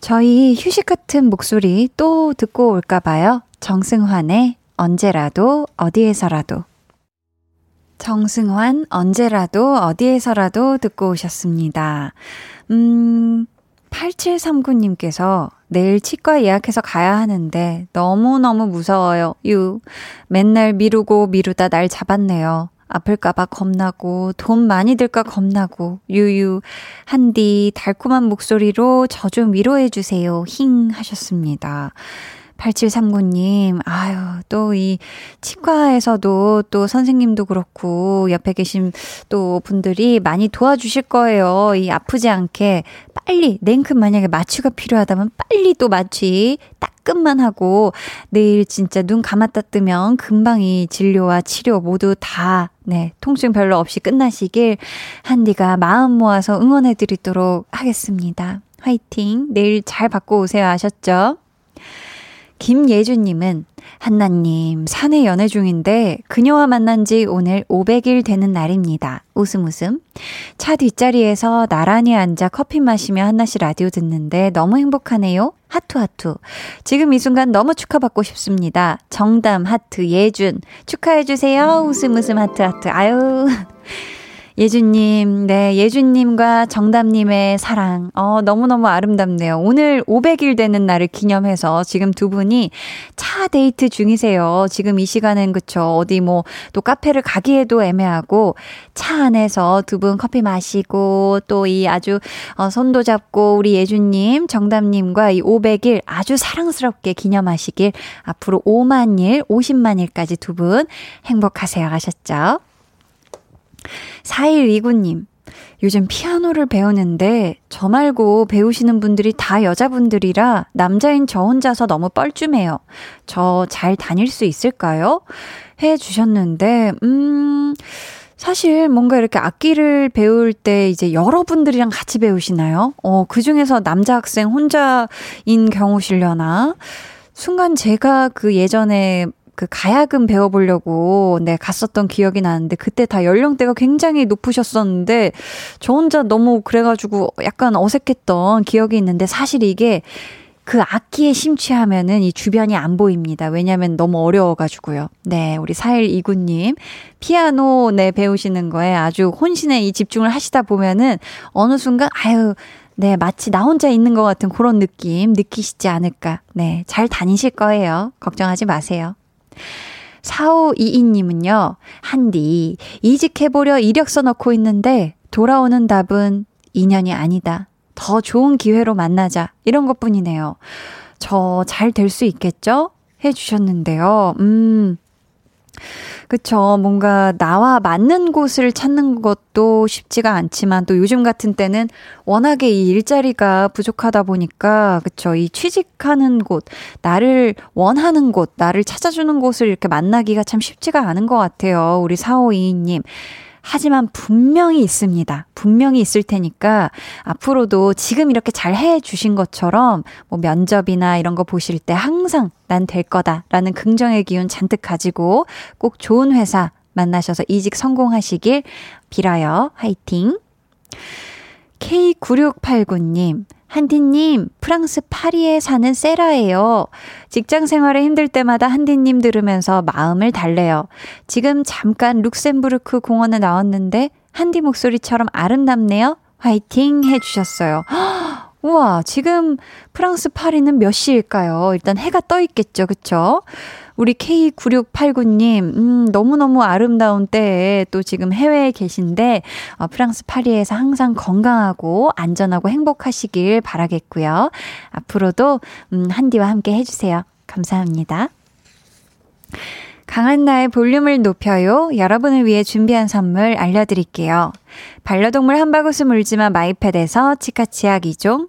저희 휴식 같은 목소리 또 듣고 올까봐요. 정승환의 언제라도, 어디에서라도. 정승환, 언제라도, 어디에서라도 듣고 오셨습니다. 음, 8739님께서 내일 치과 예약해서 가야 하는데 너무너무 무서워요. 유. 맨날 미루고 미루다 날 잡았네요. 아플까봐 겁나고, 돈 많이 들까 겁나고, 유유. 한디, 달콤한 목소리로 저 좀 위로해 주세요. 힝 하셨습니다. 8739님, 아유, 또 이 치과에서도 또 선생님도 그렇고, 옆에 계신 또 분들이 많이 도와주실 거예요. 이 아프지 않게 빨리, 냉큼 만약에 마취가 필요하다면 빨리 또 마취 따끔만 하고, 내일 진짜 눈 감았다 뜨면 금방 이 진료와 치료 모두 다, 네, 통증 별로 없이 끝나시길, 한디가 마음 모아서 응원해 드리도록 하겠습니다. 화이팅! 내일 잘 받고 오세요. 아셨죠? 김예주님은 한나님 산에 연애 중인데 그녀와 만난 지 오늘 500일 되는 날입니다. 웃음 웃음. 차 뒷자리에서 나란히 앉아 커피 마시며 한나씨 라디오 듣는데 너무 행복하네요. 하투 하투. 지금 이 순간 너무 축하받고 싶습니다. 정담 하트 예준 축하해주세요. 웃음 웃음 하트 하트. 아유. 예주님, 네, 예주님과 정담님의 사랑, 어, 너무너무 아름답네요. 오늘 500일 되는 날을 기념해서 지금 두 분이 차 데이트 중이세요. 지금 이 시간엔 그쵸. 어디 뭐, 또 카페를 가기에도 애매하고, 차 안에서 두 분 커피 마시고, 또 이 아주, 어, 손도 잡고, 우리 예주님, 정담님과 이 500일 아주 사랑스럽게 기념하시길, 앞으로 5만 일, 50만 일까지 두 분 행복하세요. 하셨죠? 4129님, 요즘 피아노를 배우는데 저 말고 배우시는 분들이 다 여자분들이라 남자인 저 혼자서 너무 뻘쭘해요. 저 잘 다닐 수 있을까요? 해 주셨는데, 음, 사실 뭔가 이렇게 악기를 배울 때 이제 여러분들이랑 같이 배우시나요? 어, 그 중에서 남자 학생 혼자인 경우시려나? 순간 제가 그 예전에 그 가야금 배워보려고 네 갔었던 기억이 나는데 그때 다 연령대가 굉장히 높으셨었는데 저 혼자 너무 그래가지고 약간 어색했던 기억이 있는데 사실 이게 그 악기에 심취하면은 이 주변이 안 보입니다. 왜냐면 너무 어려워가지고요. 네, 우리 4129님. 피아노, 네, 배우시는 거에 아주 혼신의 이 집중을 하시다 보면은 어느 순간, 아유, 네, 마치 나 혼자 있는 것 같은 그런 느낌 느끼시지 않을까. 네, 잘 다니실 거예요. 걱정하지 마세요. 4522님은요, 한디, 이직해보려 이력서 넣고 있는데, 돌아오는 답은 인연이 아니다. 더 좋은 기회로 만나자. 이런 것 뿐이네요. 저 잘 될 수 있겠죠? 해주셨는데요. 음, 그쵸. 뭔가 나와 맞는 곳을 찾는 것도 쉽지가 않지만 또 요즘 같은 때는 워낙에 이 일자리가 부족하다 보니까 그쵸. 이 취직하는 곳, 나를 원하는 곳, 나를 찾아주는 곳을 이렇게 만나기가 참 쉽지가 않은 것 같아요. 우리 4522님. 하지만 분명히 있습니다. 분명히 있을 테니까 앞으로도 지금 이렇게 잘 해 주신 것처럼 뭐 면접이나 이런 거 보실 때 항상 난 될 거다라는 긍정의 기운 잔뜩 가지고 꼭 좋은 회사 만나셔서 이직 성공하시길 빌어요. 화이팅! K9689님, 한디님, 프랑스 파리에 사는 세라예요. 직장 생활에 힘들 때마다 한디님 들으면서 마음을 달래요. 지금 잠깐 룩셈부르크 공원에 나왔는데 한디 목소리처럼 아름답네요. 화이팅 해주셨어요. 우와, 지금 프랑스 파리는 몇 시일까요? 일단 해가 떠 있겠죠, 그쵸? 우리 K9689님, 음, 너무너무 아름다운 때에 또 지금 해외에 계신데, 어, 프랑스 파리에서 항상 건강하고 안전하고 행복하시길 바라겠고요. 앞으로도, 음, 한디와 함께 해주세요. 감사합니다. 강한 나의 볼륨을 높여요. 여러분을 위해 준비한 선물 알려드릴게요. 반려동물 한바구스 물지마 마이패드에서 치카치약 2종,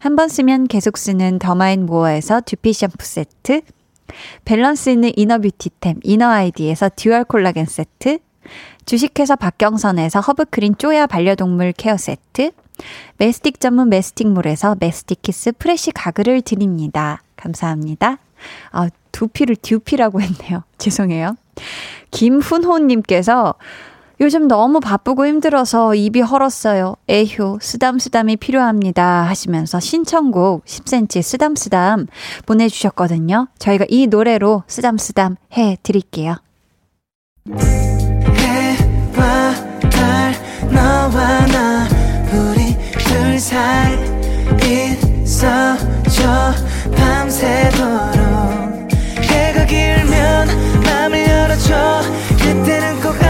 한 번 쓰면 계속 쓰는 더마앤모어에서 두피 샴푸 세트, 밸런스 있는 inner beauty템 이너 아이디에서 dual 콜라겐 세트, 주식회사 박경선에서 허브크린 쪼야 반려동물 케어 세트, 메스틱 전문 메스틱몰에서 메스틱키스 프레쉬 가글을 드립니다. 감사합니다. 아, 두피를 듀피라고 했네요. 죄송해요. 김훈호님께서 요즘 너무 바쁘고 힘들어서 입이 헐었어요. 에휴, 쓰담쓰담이 필요합니다. 하시면서 신청곡 10cm 쓰담쓰담 보내주셨거든요. 저희가 이 노래로 쓰담쓰담 해 드릴게요. 해와 달 너와 나 우리 둘 사이 있어줘 밤새도록 해가 길면 맘을 열어줘 그때는 꼭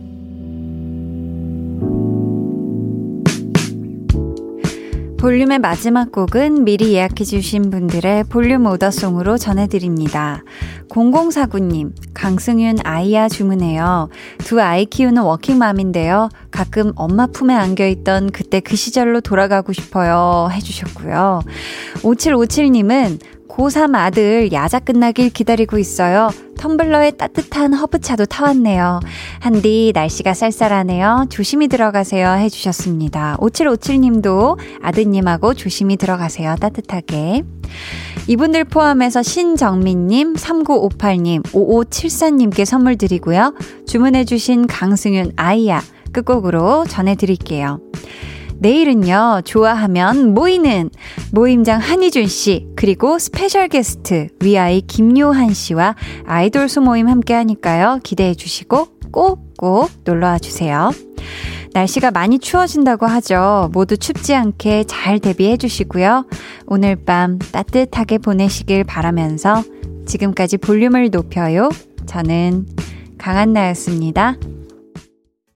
볼륨의 마지막 곡은 미리 예약해주신 분들의 볼륨 오더송으로 전해드립니다. 0049님, 강승윤 아이야 주문해요. 두 아이 키우는 워킹맘인데요. 가끔 엄마 품에 안겨있던 그때 그 시절로 돌아가고 싶어요. 해주셨고요. 5757님은 고3 아들 야자 끝나길 기다리고 있어요. 텀블러에 따뜻한 허브차도 타왔네요. 한디 날씨가 쌀쌀하네요. 조심히 들어가세요 해주셨습니다. 5757님도 아드님하고 조심히 들어가세요. 따뜻하게. 이분들 포함해서 신정민님, 3958님, 5574님께 선물 드리고요. 주문해주신 강승윤 아이야 끝곡으로 전해드릴게요. 내일은요, 좋아하면 모이는 모임장 한희준 씨, 그리고 스페셜 게스트 위아이 김요한 씨와 아이돌 소모임 함께 하니까요. 기대해 주시고 꼭꼭 놀러 와 주세요. 날씨가 많이 추워진다고 하죠. 모두 춥지 않게 잘 대비해 주시고요. 오늘 밤 따뜻하게 보내시길 바라면서 지금까지 볼륨을 높여요. 저는 강한나였습니다.